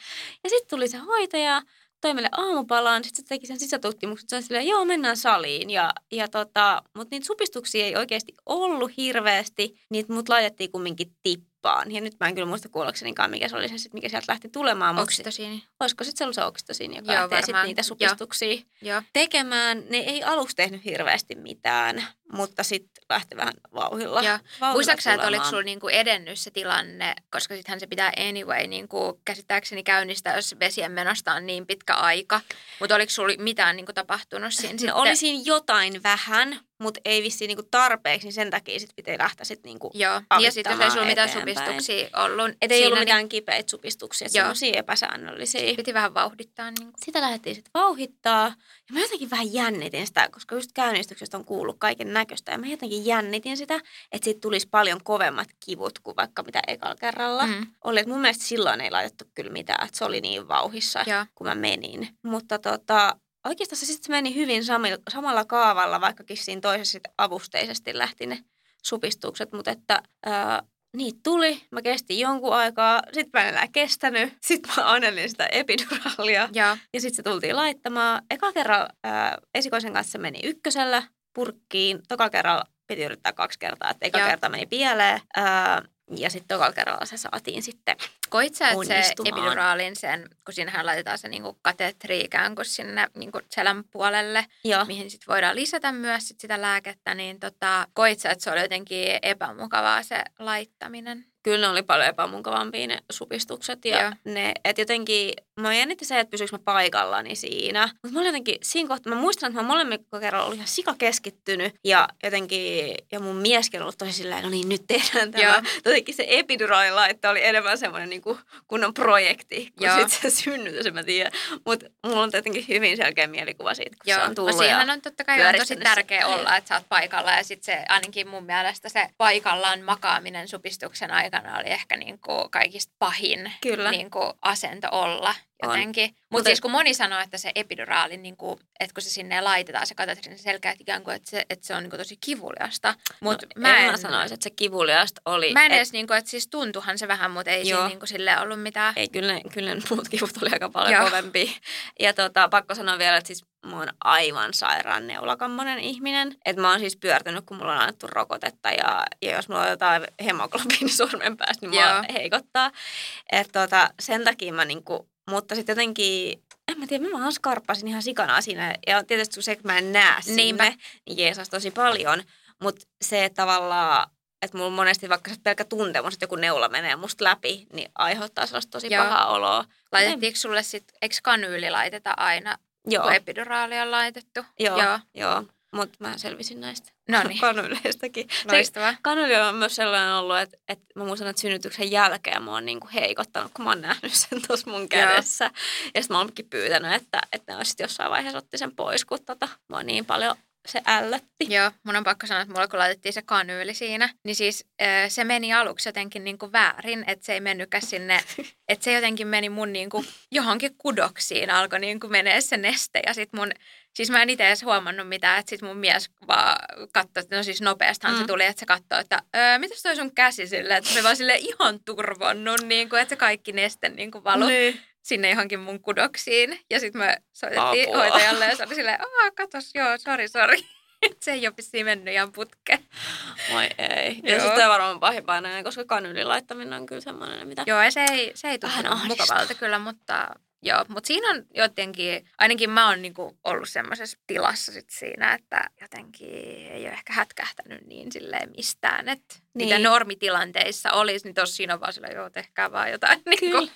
Ja sitten tuli se hoitaja, toi meille aamupalaan, sitten se teki sen sisätutkimuksen, se oli silleen, joo, mennään saliin. Ja, ja tota, mutta niitä supistuksia ei oikeasti ollut hirveästi, niitä mut laitettiin kumminkin tippuun tippaan. Ja nyt mä en kyllä muista kuullaksenikaan, mikä se oli se, mikä sieltä lähti tulemaan. Oksitosiini. Olisiko sitten se ollut se oksitosiini, joka Joo, lähtee sitten niitä supistuksia Joo. tekemään. Ne ei aluksi tehnyt hirveästi mitään, mutta sitten lähti vähän vauhilla. Joo. Muistaaksä, että oliko sulla niinku edennyt se tilanne, koska sittenhän se pitää anyway niinku käsittääkseni käynnistää, jos vesien menosta on niin pitkä aika. Mutta oliko sulla mitään niinku tapahtunut siinä no, sitten? Oli siinä jotain vähän, mutta ei vissiin niinku tarpeeksi, niin sen takia sitten pitää lähteä sitten niinku Joo, ja sitten ei sulla mitään supistuksia ollut. Et ei ollut mitään niin... kipeitä supistuksia, että semmoisia epäsäännöllisiä. Piti vähän vauhdittaa. Niin kuin. Sitä lähdettiin sitten vauhdittaa. Ja mä jotenkin vähän jännitin sitä, koska just käynnistyksestä on kuullut kaiken näköistä. Ja mä jotenkin jännitin sitä, että siitä tulisi paljon kovemmat kivut kuin vaikka mitä ekalla kerralla. Mm. Oli, että mun mielestä silloin ei laitettu kyllä mitään, että se oli niin vauhissa, Joo. kun mä menin. Mutta tota, oikeastaan se sitten meni hyvin samalla kaavalla, vaikkakin siinä toisessa sitten avusteisesti lähti ne supistukset, mutta että ää, niitä tuli, mä kestin jonkun aikaa, sitten mä en enää kestänyt, sitten mä anelin sitä epiduraalia ja, ja sitten se tultiin laittamaan. Eka kerran ää, esikoisen kanssa meni ykkösellä purkkiin, toka kerralla piti yrittää kaksi kertaa, että eka ja. kerta meni pieleen. Ää, ja sitten tokalla kerralla se saatiin sitten Koit sä, että se epiduraalin sen, kun siinähän laitetaan se niinku katetri ikään kuin sinne niinku selän puolelle, Joo. mihin sitten voidaan lisätä myös sit sitä lääkettä, niin tota, koit sä, että se oli jotenkin epämukavaa se laittaminen? kyllä ne oli paljon epämukavampia ne supistukset. Ja Joo. ne, että jotenkin, mä jännitti se, että pysyykö mä paikallani siinä. Mutta mä olin jotenkin siinä kohtaa, mä muistan, että mä molemmin kerralla olin ihan sika keskittynyt. Ja jotenkin, ja mun mieskin ollut tosi silleen, no niin, nyt tehdään tämä. Jotenkin se epiduraalilaitto oli enemmän semmoinen niin kuin kunnon projekti, kuin sitten se synnytys, mä tiedän. Mutta mulla on tietenkin hyvin selkeä mielikuva siitä, kun Joo. se on tullut. No siihen on totta kai on tosi tärkeä olla, että sä oot paikalla. Ja sitten se ainakin mun mielestä se paikallaan makaaminen supistuksen aikana aikana oli ehkä niin kuin kaikista pahin Kyllä. Niin kuin asento olla jotenkin. Mutta siis kun moni sanoo, että se epiduraali, niin kuin, että kun se sinne laitetaan se katetri, niin selkeä ikään kuin, että se, että se on niin kuin tosi kivuliasta. Mut no, mä en, en sanoisi, että se kivuliasta oli. Mä en et... edes, niin kuin, että siis tuntuhan se vähän, mutta ei siinä niin kuin sille ollut mitään. Ei, kyllä kyllä muut kivut oli aika paljon Joo. kovempi. Ja tota, pakko sanoa vielä, että siis mä oon aivan sairaan neulakammonen ihminen. Että mä oon siis pyörtynyt, kun mulla on annettu rokotetta ja, ja jos mulla on jotain hemoglobiini sormen päästä, niin mua heikottaa. Että tota, sen takia mä niinku mutta sitten jotenkin, en mä tiedä, mä vaan skarppasin ihan sikana siinä. Ja tietysti se, että mä en näe sinne, Niinpä. niin jeesas tosi paljon. Mutta se että tavallaan, että mulla monesti vaikka se pelkkä tuntemus, että joku neula menee musta läpi, niin aiheuttaa sellaista tosi Joo. pahaa oloa. Laitettiinko sulle sitten, eikö kanyyli laiteta aina, Joo. kun epiduraali on laitettu? Joo, Joo. Joo. Mutta mä selvisin näistä no niin. kanylleistäkin. Loistavaa. Kanyli on myös sellainen ollut, että, että mä muistan, että synnytyksen jälkeen mä oon niinku heikottanut, kun mä oon nähnyt sen tuossa mun kädessä. Joo. Ja sitten mä oonkin pyytänyt, että, että ne olisi jossain vaiheessa otti sen pois, kun tota, mä oon niin paljon se ällötti. Joo, mun on pakko sanoa, että mulla kun laitettiin se kanyyli siinä, niin siis se meni aluksi jotenkin niin kuin väärin, että se ei mennytkään sinne, että se jotenkin meni mun niin kuin johonkin kudoksiin, alkoi niin kuin menee se neste ja sit mun Siis mä en itse edes huomannut mitään, että sit mun mies vaan katsoi, no siis nopeastihan mm. se tuli, että se katsoi, että öö, mitäs toi sun käsi silleen, että se vaan sille ihan turvonnut, niin kuin, että se kaikki neste niin kuin valu niin. Sinne johonkin mun kudoksiin. Ja sitten me soitettiin Apua. hoitajalle ja se oli silleen, aah katos, joo, sori, sori. se ei ole vissiin mennyt ihan putkeen. Moi ei. Ja sitten varmaan pahimpainen, koska kanylin laittaminen on kyllä semmoinen, mitä... Joo, ja se ei, se ei tunnu mukavalta kyllä, mutta Joo, mutta siinä on jotenkin, ainakin mä oon niinku ollut semmoisessa tilassa sit siinä, että jotenkin ei ole ehkä hätkähtänyt niin silleen mistään, että niin. mitä normitilanteissa olisi, niin tossa siinä on vaan sillä, joo, tehkää vaan jotain. Kyllä. Niin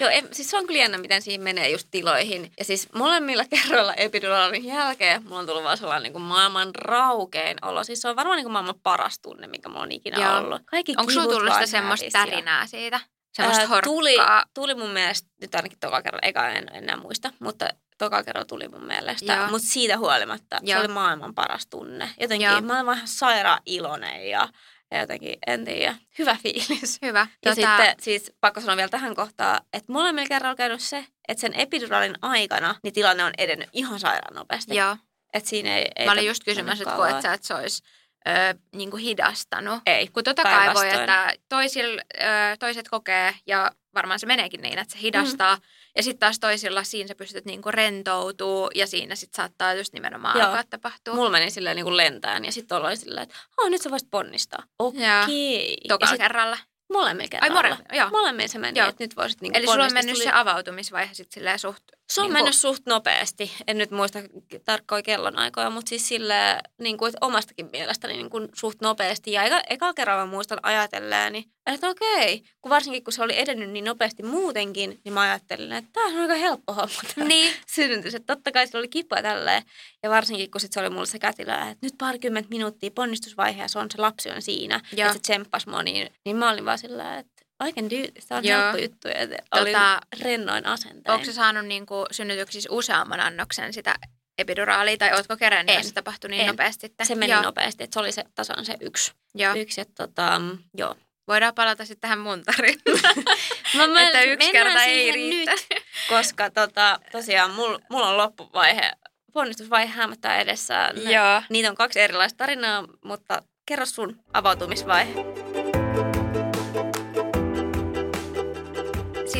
Joo, em, siis se on kyllä jännä, miten siinä menee just tiloihin. Ja siis molemmilla kerroilla epiduraalin jälkeen mulla on tullut vaan sellainen niin kuin maailman raukein olo. Siis se on varmaan niin kuin maailman paras tunne, mikä mulla on ikinä Joo. ollut. Kaikki Onko sulla tullut sitä semmoista tärinää siitä? Semmoista Ää, tuli, tuli mun mielestä, nyt ainakin toka kerralla, eka en enää muista, mutta toka kerralla tuli mun mielestä. Mutta siitä huolimatta Joo. se oli maailman paras tunne. Jotenkin Joo. mä olin vähän sairaan iloinen ja, ja jotenkin, en tiedä, hyvä fiilis. Hyvä. Ja sitten siis pakko sanoa vielä tähän kohtaan, että molemmilla kerralla on käynyt se, että sen epiduraalin aikana niin tilanne on edennyt ihan sairaan nopeasti. Joo. Et siinä ei, ei Mä olin just kysymässä, että koet sä, että se olisi ö, niin kuin hidastanut. Ei, Kun totta kai voi, että toisil, ö, toiset kokee, ja varmaan se meneekin niin, että se hidastaa. Mm. Ja sitten taas toisilla siinä sä pystyt niinku rentoutuu, ja siinä sitten saattaa just nimenomaan Joo. alkaa tapahtua. Mulla meni silleen niin kuin lentään ja sitten oli silleen, että oh, nyt sä voisit ponnistaa. Okei. Toka Ja sit kerralla. molemmilla Ai kerralla. more, joo. Molemmilla se meni, Joo. että nyt voisit niin kuin Eli sulla on mennyt Tuli- se avautumisvaihe sitten silleen suht... Se on niinku- mennyt suht nopeasti. En nyt muista tarkkoja kellonaikoja, mutta siis sille niin kuin, että omastakin mielestäni niin kuin suht nopeasti. Ja eka, eka kerran mä muistan ajatelleeni, että okei, kun varsinkin kun se oli edennyt niin nopeasti muutenkin, niin mä ajattelin, että tämä on aika helppo homma. Niin. synnytys. Että totta kai sillä oli kipua tälleen. Ja varsinkin kun sit se oli mulle se kätilö, että nyt parikymmentä minuuttia ponnistusvaihe ja se on se lapsi on siinä. Joo. Että se tsemppasi mua, niin, niin mä olin vaan sillä että I can do this. Tämä on Joo. helppo juttu. Ja olin Tota, rennoin asentein. Onko saanut niinku synnytyksissä useamman annoksen sitä epiduraalia, tai ootko kerännyt, En. jos se tapahtui niin En. nopeasti? Että... Se meni joo. nopeasti, että se oli se tasan se yksi. Joo. Yksi, että tota, joo. Voidaan palata sitten tähän mun tarinaan. Mä, mä, Että yksi kerta ei riitä. Nyt, koska tota, tosiaan mulla mul on loppuvaihe, ponnistusvaihe hämöttää edessä. Joo. Niitä on kaksi erilaista tarinaa, mutta kerro sun avautumisvaihe.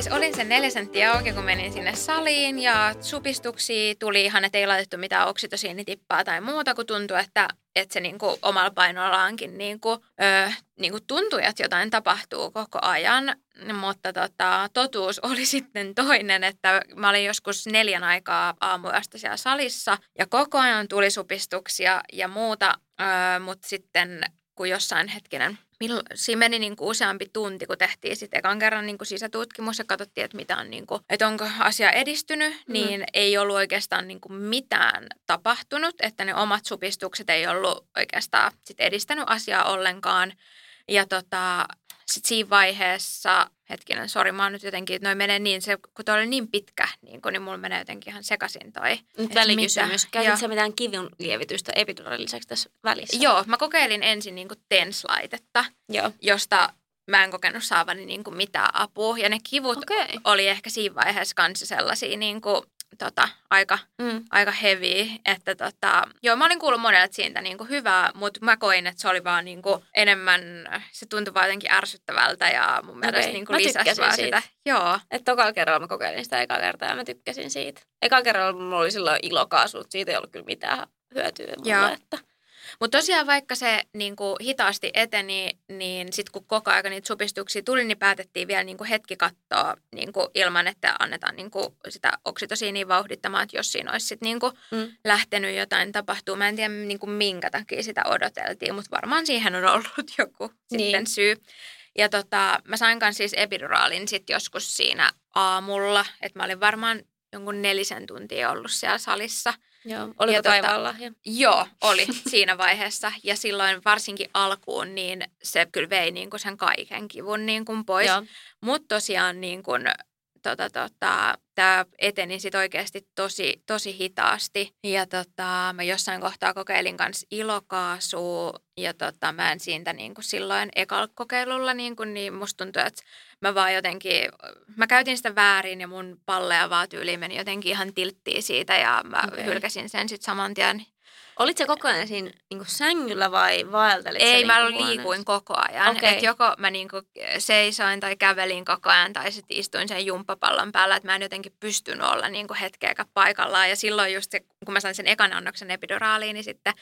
Siis olin sen neljä senttiä auki, kun menin sinne saliin ja supistuksia tuli ihan, että ei laitettu mitään oksitosiinitippaa tai muuta, kun tuntui, että, että se niinku omalla painollaankin niinku, ö, niinku tuntui, että jotain tapahtuu koko ajan. Mutta tota, totuus oli sitten toinen, että mä olin joskus neljän aikaa aamuyöstä siellä salissa ja koko ajan tuli supistuksia ja muuta, mutta sitten kun jossain hetkinen Milloin, siinä meni niin kuin useampi tunti, kun tehtiin sitten ekan kerran niin kuin sisätutkimus ja katsottiin, että, mitä on, niin kuin, että onko asia edistynyt, Mm. niin ei ollut oikeastaan niin kuin mitään tapahtunut, että ne omat supistukset ei ollut oikeastaan sit edistänyt asiaa ollenkaan. Ja tota, sitten siinä vaiheessa, hetkinen, sori, mä oon nyt jotenkin, että noi menee niin, se, kun toi oli niin pitkä, niin, kun, niin mulla menee jotenkin ihan sekaisin toi. Nyt välikysymys. Joo. sä mitään kivun lievitystä epiduraalin lisäksi tässä välissä? Joo, mä kokeilin ensin niin kuin TENS-laitetta, Joo. josta mä en kokenut saavani niin kuin mitään apua. Ja ne kivut okay. oli ehkä siinä vaiheessa kanssa sellaisia niin kuin, tota, aika, Mm. aika heavy. Että tota, joo, mä olin kuullut monelta siitä niin kuin hyvää, mutta mä koin, että se oli vaan niin kuin enemmän, se tuntui vaan jotenkin ärsyttävältä ja mun mielestä Okei. niin kuin lisäsi vaan siitä. sitä. Joo, Et tokalla kerralla mä kokeilin sitä eka kertaa ja mä tykkäsin siitä. Eka kerralla mulla oli silloin ilokaasu, siitä ei ollut kyllä mitään hyötyä mulle. Joo. Että... Mutta tosiaan vaikka se niin kuin hitaasti eteni, niin sitten kun koko ajan niitä supistuksia tuli, niin päätettiin vielä niin kuin hetki katsoa niin kuin ilman, että annetaan niin kuin sitä oksitosiinia vauhdittamaan, että jos siinä olisi sit niin kuin Mm. lähtenyt jotain tapahtuu. Mä en tiedä niin kuin minkä takia sitä odoteltiin, mutta varmaan siihen on ollut joku Niin. sitten syy. Ja tota, mä sain kanssa siis epiduraalin sitten joskus siinä aamulla, että mä olin varmaan jonkun nelisen tuntia ollut siellä salissa. Joo. Oliko Ja tota-? Joo, oli siinä vaiheessa. Ja silloin varsinkin alkuun, niin se kyllä vei niin kuin sen kaiken kivun niin kuin pois. Mutta tosiaan niin kuin, tota, tota, tämä eteni sit oikeasti tosi, tosi hitaasti. Ja tota, mä jossain kohtaa kokeilin kanssa ilokaasua. Ja tota, mä en siitä niin kuin silloin ekalla kokeilulla, niin, kuin, niin musta tuntui, että mä vaan jotenkin, mä käytin sitä väärin ja mun palleja vaan tyyliin meni jotenkin ihan tilttiin siitä ja mä okay. hylkäsin sen sitten saman tien. Olit sä koko ajan siinä niin sängyllä vai vaeltelit Ei, mä niinku liikuin koko ajan. Okei. Et joko mä niinku seisoin tai kävelin koko ajan tai sitten istuin sen jumppapallon päällä, että mä en jotenkin pystynyt olla niinku hetkeäkään paikallaan. Ja silloin just se, kun mä sain sen ekan annoksen epiduraaliin, niin sitten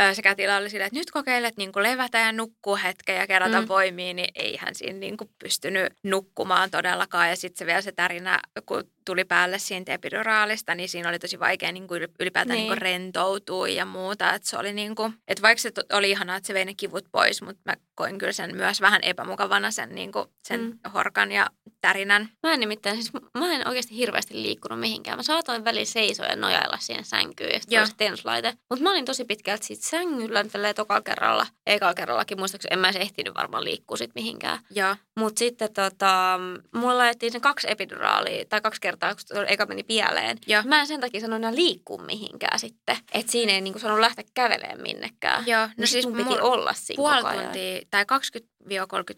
ö, se kätilö oli silleen, että nyt kokeilet niinku levätä ja nukkua hetken ja kerätä Mm. voimia, niin eihän siinä niinku pystynyt nukkumaan todellakaan. Ja sitten se vielä se tärinä, kun tuli päälle siitä epiduraalista, niin siinä oli tosi vaikea niinku yl- ylipäätään Niin. niinku rentoutua ja muuta. Että se oli niinku, että vaikka se oli ihanaa, että se vei ne kivut pois, mutta mä koin kyllä sen myös vähän epämukavana sen, niin kuin, sen mm. horkan ja tärinän. Mä en nimittäin, siis mä en oikeasti hirveästi liikkunut mihinkään. Mä saatoin välillä seisoa ja nojailla siihen sänkyyn ja sitten tenslaite. Mutta mä olin tosi pitkälti siitä sängyllä tälleen tokalla kerralla. Ekalla kerrallakin muistaakseni en mä edes ehtinyt varmaan liikkua sit mihinkään. Mutta sitten tota, mulla laitettiin sen kaksi epiduraalia tai kaksi kertaa, kun eka meni pieleen. Ja. Mä en sen takia sanonut enää liikkua mihinkään sitten. Että siinä ei niinku sanonut lähteä kävelemään minnekään. Joo, no niin siis mun piti olla siinä puoli tuntia tai 20-30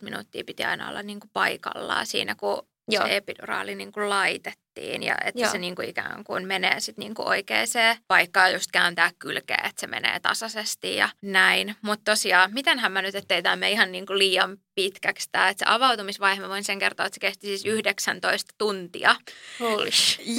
minuuttia piti aina olla niinku paikallaan siinä, kun Joo. se epiduraali niinku laitettiin tehtiin ja että Joo. se niin kuin ikään kuin menee sitten niin kuin oikeaan paikkaan just kääntää kylkeä, että se menee tasaisesti ja näin. Mutta tosiaan, mitenhän mä nyt, ettei tämä mene ihan niin kuin liian pitkäksi tämä, että se avautumisvaihe, mä voin sen kertoa, että se kesti siis 19 tuntia. Holy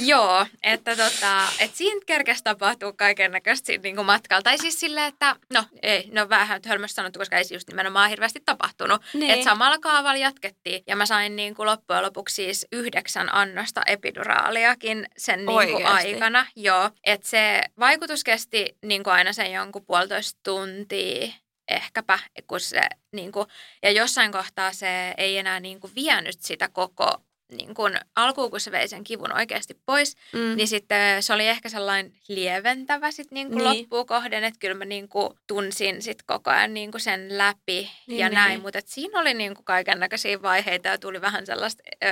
Joo, että tota, että siinä kerkesi tapahtuu kaiken näköistä niin kuin matkalla. Tai siis silleen, että no ei, no vähän hölmöstä sanottu, koska ei just nimenomaan hirveästi tapahtunut. Niin. Että samalla kaavalla jatkettiin ja mä sain niin kuin loppujen lopuksi siis yhdeksän annosta epiduraalia spiraaliakin sen niin kuin aikana. Joo, että se vaikutus kesti niin kuin aina sen jonkun puolitoista tuntia ehkäpä, kun se, niin kuin, ja jossain kohtaa se ei enää niin kuin vienyt sitä koko niin kun alkuun, kun se vei sen kivun oikeasti pois, mm. niin sitten se oli ehkä sellainen lieventävä sit niin niin. loppuun kohden, että kyllä mä niin tunsin sit koko ajan niin sen läpi niin, ja niin. näin, mutta siinä oli niin kaiken näköisiä vaiheita ja tuli vähän sellaista ö,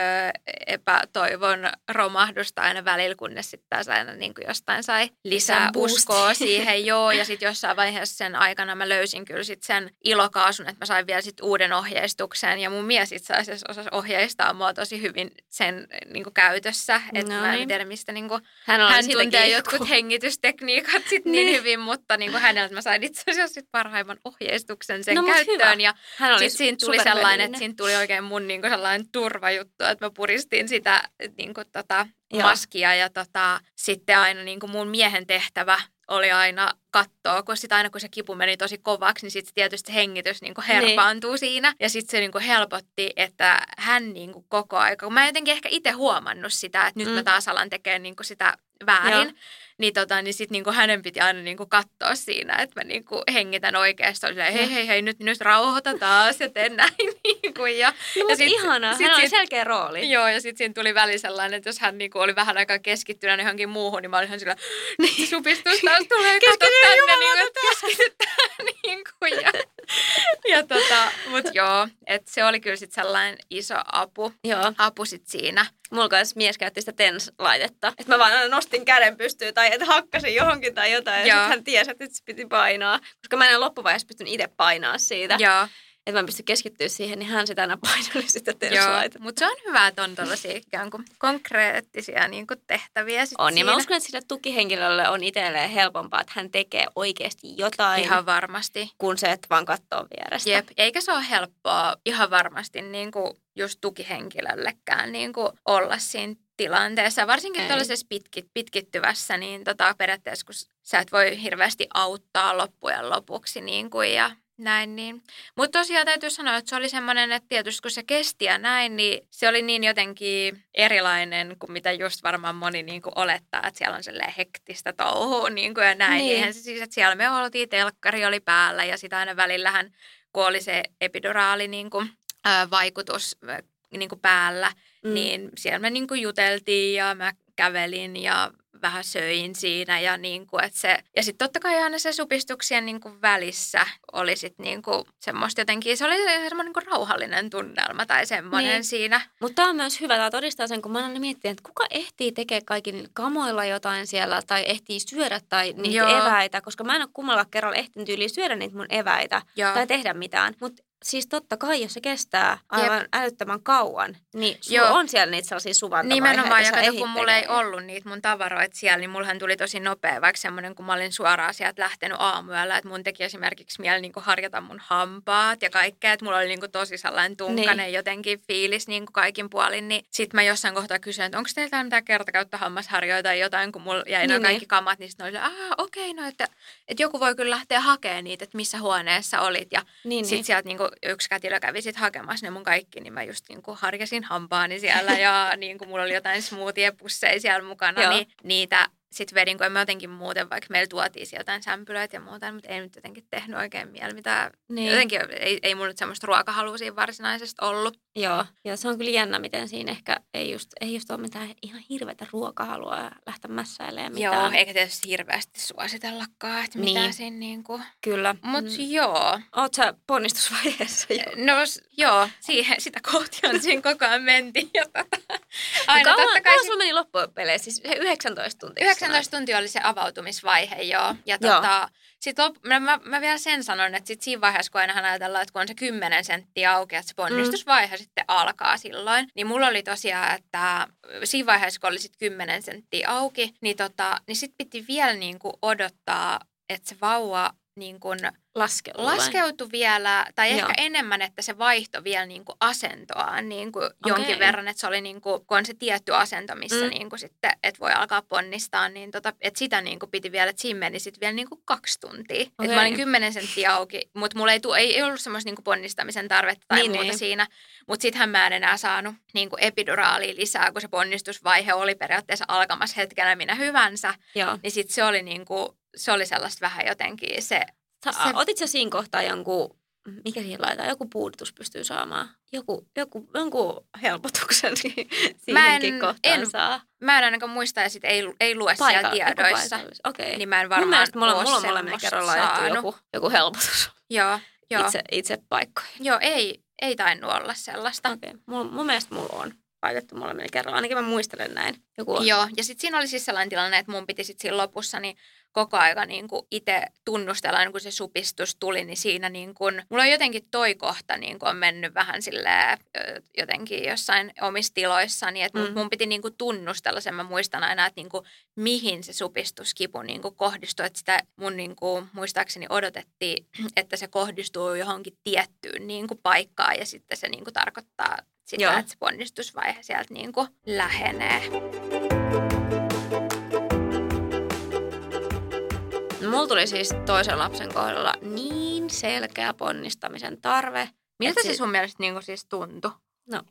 epätoivon romahdusta aina välillä, kunnes sitten taas aina niin jostain sai lisää uskoa siihen, joo, ja sitten jossain vaiheessa sen aikana mä löysin kyllä sit sen ilokaasun, että mä sain vielä sit uuden ohjeistuksen ja mun mies itse asiassa osasi ohjeistaa mua tosi hyvin sen niin kuin käytössä. Että no, mä en niin. tiedä, mistä niin kuin, hän, hän tuntee jotkut hengitystekniikat sit niin, niin hyvin, mutta niin kuin häneltä mä sain itse asiassa sit parhaimman ohjeistuksen sen no, käyttöön. Hyvä. Ja hän oli sit siinä tuli sellainen, että siinä tuli oikein mun niin kuin sellainen turvajuttu, että mä puristin sitä niin kuin, tota, maskia ja tota, sitten aina niin kuin mun miehen tehtävä oli aina katsoa, kun sit aina kun se kipu meni tosi kovaksi, niin sitten tietysti hengitys niin herpaantuu niin. siinä. Ja sitten se niin helpotti, että hän niin koko aika, kun mä jotenkin ehkä itse huomannut sitä, että nyt mm. mä taas alan tekemään niin sitä väärin. Joo niin, tota, niin sitten niinku hänen piti aina niinku katsoa siinä, että mä niinku hengitän oikeastaan. Silleen, hei, hei, hei, nyt, nyt rauhoita taas ja teen näin. Niinku, ja, no, ja sit, ihanaa, sit, hän oli selkeä rooli. Joo, ja sitten siinä tuli väli sellainen, että jos hän niinku oli vähän aikaa keskittynä johonkin muuhun, niin mä olin ihan sillä, niin. supistus taas tulee, kato tänne, niin että keskitytään. niinku, ja, ja tota, mut joo, että se oli kyllä sitten sellainen iso apu, joo. apu sit siinä. Mulla kanssa mies käytti sitä TENS-laitetta. Että mä vaan nostin käden pystyyn tai että hakkasin johonkin tai jotain. Ja sitten hän tiesi, että se piti painaa. Koska mä en loppuvaiheessa pystynyt itse painaa siitä. Joo että mä pystyn keskittyä siihen, niin hän sitä aina painoi sitä terslaita. Mutta se on hyvä, että on tällaisia ikään kuin konkreettisia niin kuin tehtäviä sit On, siinä. ja mä uskon, että sille tukihenkilölle on itselleen helpompaa, että hän tekee oikeasti jotain. Ihan varmasti. Kun se, että vaan katsoo vierestä. Jep, eikä se ole helppoa ihan varmasti niin kuin just tukihenkilöllekään niin kuin olla siinä tilanteessa, varsinkin Ei. tällaisessa pitkit, pitkittyvässä, niin tota, periaatteessa kun sä et voi hirveästi auttaa loppujen lopuksi niin kuin, ja näin niin. Mutta tosiaan täytyy sanoa, että se oli semmoinen, että tietysti kun se kesti ja näin, niin se oli niin jotenkin erilainen kuin mitä just varmaan moni niin kuin olettaa, että siellä on sellainen hektistä touhua niin kuin ja näin. Niin. Eihän se siis, että siellä me oltiin, telkkari oli päällä ja sitä aina välillähän, kun oli se epiduraali niin kuin, ää, vaikutus ää, niin kuin päällä, mm. niin siellä me niin kuin juteltiin ja mä kävelin ja vähän söin siinä ja niin kuin, että se, ja sitten totta kai aina se supistuksien niin kuin välissä oli sitten niin kuin semmoista jotenkin, se oli semmoinen niin kuin rauhallinen tunnelma tai semmoinen niin. siinä. Mutta tämä on myös hyvä, tämä todistaa sen, kun mä aina mietin, että kuka ehtii tekemään kaikin kamoilla jotain siellä tai ehtii syödä tai niitä Joo. eväitä, koska mä en ole kummalla kerralla ehtinyt yli syödä niitä mun eväitä Joo. tai tehdä mitään. Mutta siis totta kai, jos se kestää aivan Jep. älyttömän kauan, niin sulla on siellä niitä sellaisia suvantavaiheita. Nimenomaan, ja kato, kun mulla ei ollut niitä mun tavaroita siellä, niin mullahan tuli tosi nopea, vaikka semmoinen, kun mä olin suoraan sieltä lähtenyt aamuyöllä, että mun teki esimerkiksi mieli niin harjata mun hampaat ja kaikkea, että mulla oli niin tosi sellainen tunkanen niin. jotenkin fiilis niin kaikin puolin, niin sit mä jossain kohtaa kysyin, että onko teillä mitään kertakautta hammasharjoja tai jotain, kun mulla jäi niin, kaikki niin. kamat, niin sitten oli, ah okei, okay, no että, että joku voi kyllä lähteä hakemaan niitä, että missä huoneessa olit, ja niin, sitten niin. sieltä niin yksi kätilö kävi sitten hakemassa ne mun kaikki, niin mä just niin kuin harjasin hampaani siellä ja niin kuin mulla oli jotain smoothie-pusseja siellä mukana, niin niitä sitten vedin, kun en mä jotenkin muuten, vaikka meillä tuotiin sieltä jotain sämpylöitä ja muuta, mutta ei nyt jotenkin tehnyt oikein mieli mitään. Niin. Jotenkin ei, ei mulla nyt semmoista ruokahalua siinä varsinaisesti ollut. Joo, ja se on kyllä jännä, miten siinä ehkä ei just, ei just ole mitään ihan hirveätä ruokahalua lähteä mässäilemään mitään. Joo, eikä tietysti hirveästi suositellakaan, että mitä niin. siinä niinku. Kyllä. Mut mm. joo. Oot sä ponnistusvaiheessa jo? No joo, siihen, sitä kohti on siinä koko ajan mentiin. Ja tota, aina no kauan, totta kai kauan sulla meni loppupeleissä? Siis 19 tuntia? 19 tuntia oli se avautumisvaihe, joo. Ja joo. tota, sitten lop, mä, mä, mä, vielä sen sanon, että sit siinä vaiheessa, kun ainahan ajatellaan, että kun on se 10 senttiä auki, että se ponnistusvaihe mm. sitten alkaa silloin, niin mulla oli tosiaan, että siinä vaiheessa, kun oli sitten 10 senttiä auki, niin, tota, niin sitten piti vielä niin kuin odottaa, että se vauva niin kuin Laskeutu, laskeutui vielä, tai Joo. ehkä enemmän, että se vaihto vielä niin kuin asentoaan niin kuin okay. jonkin verran, että se oli niin kuin, kun on se tietty asento, missä mm. niin kuin sitten, että voi alkaa ponnistaa, niin tota, että sitä niin kuin piti vielä, että siinä meni sitten vielä niin kuin kaksi tuntia. Okay. Että mä olin kymmenen senttiä auki, mutta mulla ei, tu, ei, ei ollut semmoista niin kuin ponnistamisen tarvetta tai niin, muuta niin. siinä, mutta sittenhän mä en enää saanut niin kuin epiduraalia lisää, kun se ponnistusvaihe oli periaatteessa alkamassa hetkenä minä hyvänsä, Joo. niin sitten se oli niin kuin, se oli sellaista vähän jotenkin se Sä, se... Otit sä siinä kohtaa jonkun, mikä siihen laitetaan, joku puudutus pystyy saamaan? Joku, joku, jonkun helpotuksen niin siihenkin en, kohtaan en, saa. Mä en ainakaan muista ja sit ei, ei lue Paikka, siellä tiedoissa. Okay. Niin mä en varmaan Mun mielestä mulla, mulla on molemmilla kerralla joku, joku helpotus. Joo, joo. Itse, itse paikkoihin. Joo, ei, ei tainnut olla sellaista. Okei, okay. mun, mun mielestä mulla on laitettu molemmilla kerralla. Ainakin mä muistelen näin. Joku on. Joo, ja sitten siinä oli siis sellainen tilanne, että mun piti sitten siinä lopussa niin koko aika niin kuin itse tunnustella, niin kun se supistus tuli, niin siinä niin kuin, mulla on jotenkin toi kohta niin kuin on mennyt vähän silleen, jotenkin jossain omissa tiloissani, että mm. mun piti niin kuin tunnustella sen, mä muistan aina, että niin kuin, mihin se supistuskipu niin kuin kohdistui, että sitä mun niin kuin, muistaakseni odotettiin, että se kohdistuu johonkin tiettyyn niin kuin paikkaan ja sitten se niin kuin tarkoittaa sitä, Joo. että se ponnistusvaihe sieltä niin kuin lähenee. Mulla tuli siis toisen lapsen kohdalla niin selkeä ponnistamisen tarve. Miltä se sun mielestä niin siis tuntui? No,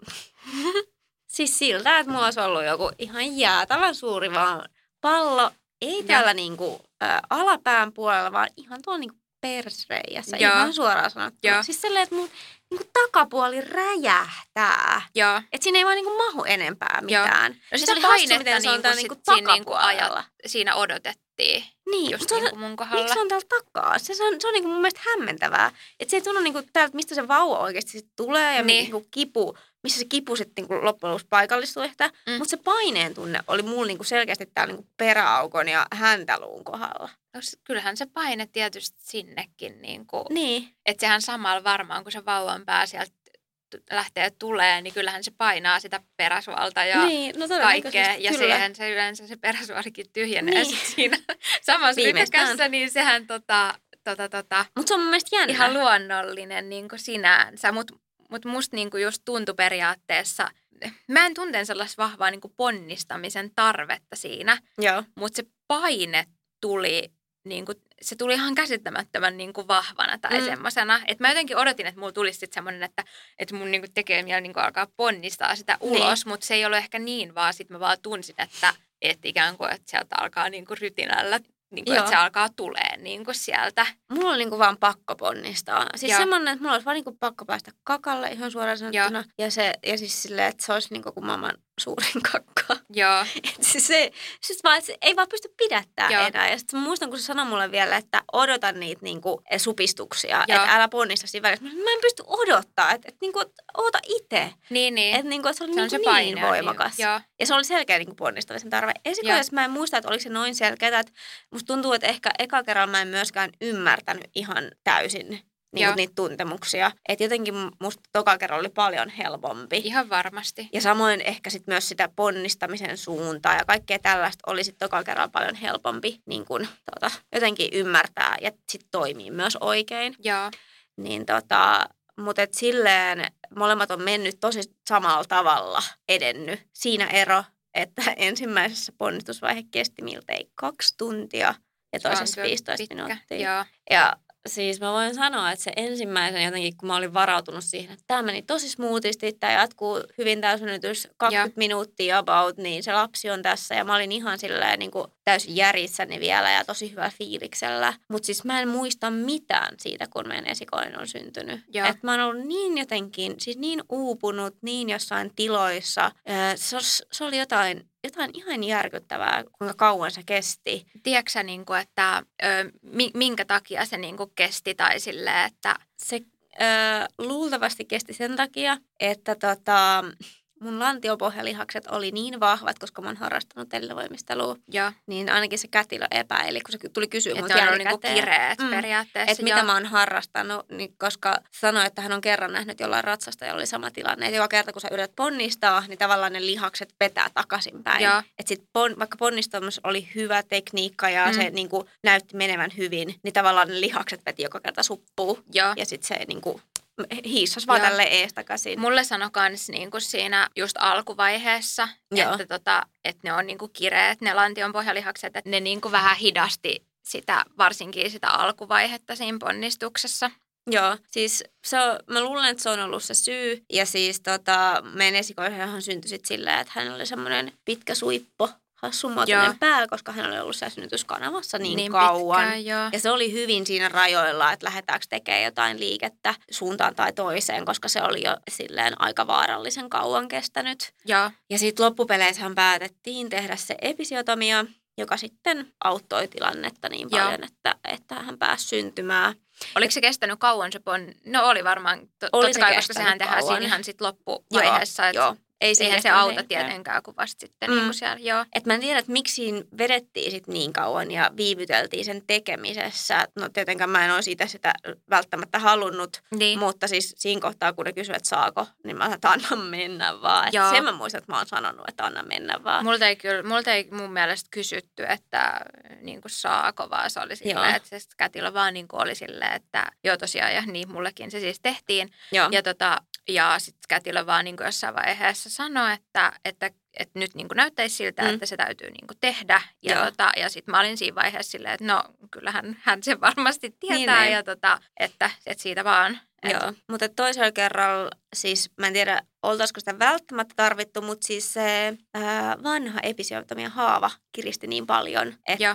siis siltä, että mulla olisi ollut joku ihan jäätävän suuri vaan pallo. Ei täällä niin kuin, ä, alapään puolella, vaan ihan tuolla niin persreijässä. Joo. Ihan suoraan sanottuna. Siis sellainen, että mun niin kuin takapuoli räjähtää. Joo. Että siinä ei vaan niin kuin mahu enempää mitään. Joo. No sitä se painetta miten se on niin niinku siinä, niin kuin ajat, siinä odotettiin. Niin, just niin kuin mun kohdalla. Miksi se on täällä takaa? Se, se on, se on niin kuin mun mielestä hämmentävää. Että se ei tunnu niin kuin täältä, mistä se vauva oikeasti sit tulee ja niin. niin kuin kipu, missä se kipu sitten niin loppujen lopuksi paikallistuu ehkä. Mm. Mutta se paineen tunne oli mulla niin kuin selkeästi täällä niin kuin peräaukon ja häntäluun kohdalla. No, kyllähän se paine tietysti sinnekin. Niin, kuin, niin. Että sehän samalla varmaan, kun se vauvan pää sieltä lähtee tulee, niin kyllähän se painaa sitä peräsuolta ja niin, no kaikkea. Ja kyllä. siihen se yleensä se peräsuolikin tyhjenee niin. siinä samassa rykäkässä, niin sehän tota, tota, tota, Mut se on mun mielestä jännä. ihan luonnollinen niin kuin sinänsä. Mutta mut musta niin kuin just tuntui periaatteessa, mä en tunteen sellaista vahvaa niin kuin ponnistamisen tarvetta siinä, mutta se paine tuli niin kuin, se tuli ihan käsittämättömän niin kuin vahvana tai mm. semmoisena. Että mä jotenkin odotin, että mulla tulisi sitten semmoinen, että, että mun niin kuin tekee mieli niin kuin alkaa ponnistaa sitä ulos, niin. mutta se ei ollut ehkä niin, vaan sitten mä vaan tunsin, että, että ikään kuin, että sieltä alkaa niin kuin rytinällä niin kuin, että se alkaa tulee niin kuin sieltä. Mulla on niin kuin vaan pakko ponnistaa. Siis Joo. semmoinen, että mulla olisi vaan niin kuin pakko päästä kakalle ihan suoraan sanottuna. Ja, se, ja siis silleen, että se olisi niin kuin maailman suurin kakka. Joo. Et se, se, siis vaan, se ei vaan pysty pidättämään Joo. enää. Ja sitten muistan, kun se sanoi mulle vielä, että odota niitä niinku, supistuksia. Että älä ponnista siinä välissä. Mä en pysty odottaa. Että et, niinku, oota itse. Niin, niin. Että niinku, et se oli se niinku se niin voimakas. Niin. Ja se oli selkeä niinku, ponnistamisen tarve. Esikohdassa mä en muista, että oliko se noin selkeä. Että musta tuntuu, että ehkä eka kerralla mä en myöskään ymmärtänyt ihan täysin niin niitä tuntemuksia. Että jotenkin musta toka kerran oli paljon helpompi. Ihan varmasti. Ja samoin ehkä sit myös sitä ponnistamisen suuntaa ja kaikkea tällaista oli sitten toka kerran paljon helpompi niin kun, tota, jotenkin ymmärtää ja sitten toimii myös oikein. Joo. Niin tota, mutta et silleen molemmat on mennyt tosi samalla tavalla edennyt. Siinä ero, että ensimmäisessä ponnistusvaihe kesti miltei kaksi tuntia ja toisessa 15 pitkä. minuuttia. Joo. Ja siis mä voin sanoa, että se ensimmäisen jotenkin, kun mä olin varautunut siihen, että tämä meni tosi smoothisti, tämä jatkuu hyvin täysynnytys 20 ja. minuuttia about, niin se lapsi on tässä. Ja mä olin ihan silleen niin kuin täysin järissäni vielä ja tosi hyvä fiiliksellä. Mutta siis mä en muista mitään siitä, kun meidän esikoinen on syntynyt. Että mä oon ollut niin jotenkin, siis niin uupunut, niin jossain tiloissa. Se, se oli jotain jotain ihan järkyttävää, kuinka kauan se kesti. Tiedätkö niin kuin, että ö, minkä takia se niin kuin kesti tai sille, että... Se ö, luultavasti kesti sen takia, että tota, mun lantiopohjalihakset oli niin vahvat, koska mä oon harrastanut tellivoimistelua, ja. niin ainakin se kätilö epäili, kun se tuli kysyä että on niinku kireet mm. periaatteessa. Että mitä mä oon harrastanut, niin koska sanoi, että hän on kerran nähnyt jollain ratsasta ja oli sama tilanne. Että joka kerta, kun sä yrität ponnistaa, niin tavallaan ne lihakset petää takaisinpäin. Että sit pon, vaikka ponnistamus oli hyvä tekniikka ja mm. se niin kuin, näytti menevän hyvin, niin tavallaan ne lihakset peti joka kerta suppuu. Ja, ja sitten se niin kuin, hiissas vaan tälle eestakaisin. Mulle sanoi kans niinku siinä just alkuvaiheessa, että, tota, että ne on niinku kireet, ne lantion pohjalihakset, että ne niinku vähän hidasti sitä, varsinkin sitä alkuvaihetta siinä ponnistuksessa. Joo, siis se on, mä luulen, että se on ollut se syy. Ja siis tota, meidän esikoisenhan syntyi sitten silleen, että hän oli semmoinen pitkä suippo hassunmuotoinen pää, koska hän oli ollut siellä synnytyskanavassa niin, niin kauan. Pitkään, ja se oli hyvin siinä rajoilla, että lähdetäänkö tekemään jotain liikettä suuntaan tai toiseen, koska se oli jo silleen aika vaarallisen kauan kestänyt. Ja, ja sitten loppupeleissä päätettiin tehdä se episiotomia, joka sitten auttoi tilannetta niin paljon, että, että hän pääsi syntymään. Oliko se kestänyt kauan se pon? No oli varmaan, to, oli totta kai, koska sehän tehdään siinä ihan sit loppuvaiheessa. Joo, että... joo. Ei siihen se auta tietenkään, kun vasta sitten niin mm. niin siellä, joo. Et mä en tiedä, että miksi siinä vedettiin sit niin kauan ja viivyteltiin sen tekemisessä. No tietenkään mä en ole siitä sitä välttämättä halunnut, niin. mutta siis siinä kohtaa, kun ne kysyivät, että saako, niin mä sanoin, että anna mennä vaan. Et sen mä muistan, että mä oon sanonut, että anna mennä vaan. Multa ei, kyllä, multa ei mun mielestä kysytty, että niin kuin saako, vaan se oli silleen, että se kätilö vaan niin kuin oli silleen, että joo tosiaan, ja niin mullekin se siis tehtiin. Joo. Ja tota, ja sitten kätilö vaan niin kuin jossain vaiheessa sanoi, että, että, että nyt niin kuin näyttäisi siltä, mm. että se täytyy niin kuin tehdä. Ja, tota, ja sitten mä olin siinä vaiheessa silleen, että no kyllähän hän se varmasti tietää niin, ja tota, että, että siitä vaan. Että. Joo, mutta toisella kerralla, siis mä en tiedä, oltaisiko sitä välttämättä tarvittu, mutta siis se ää, vanha episiotomia haava kiristi niin paljon, että Joo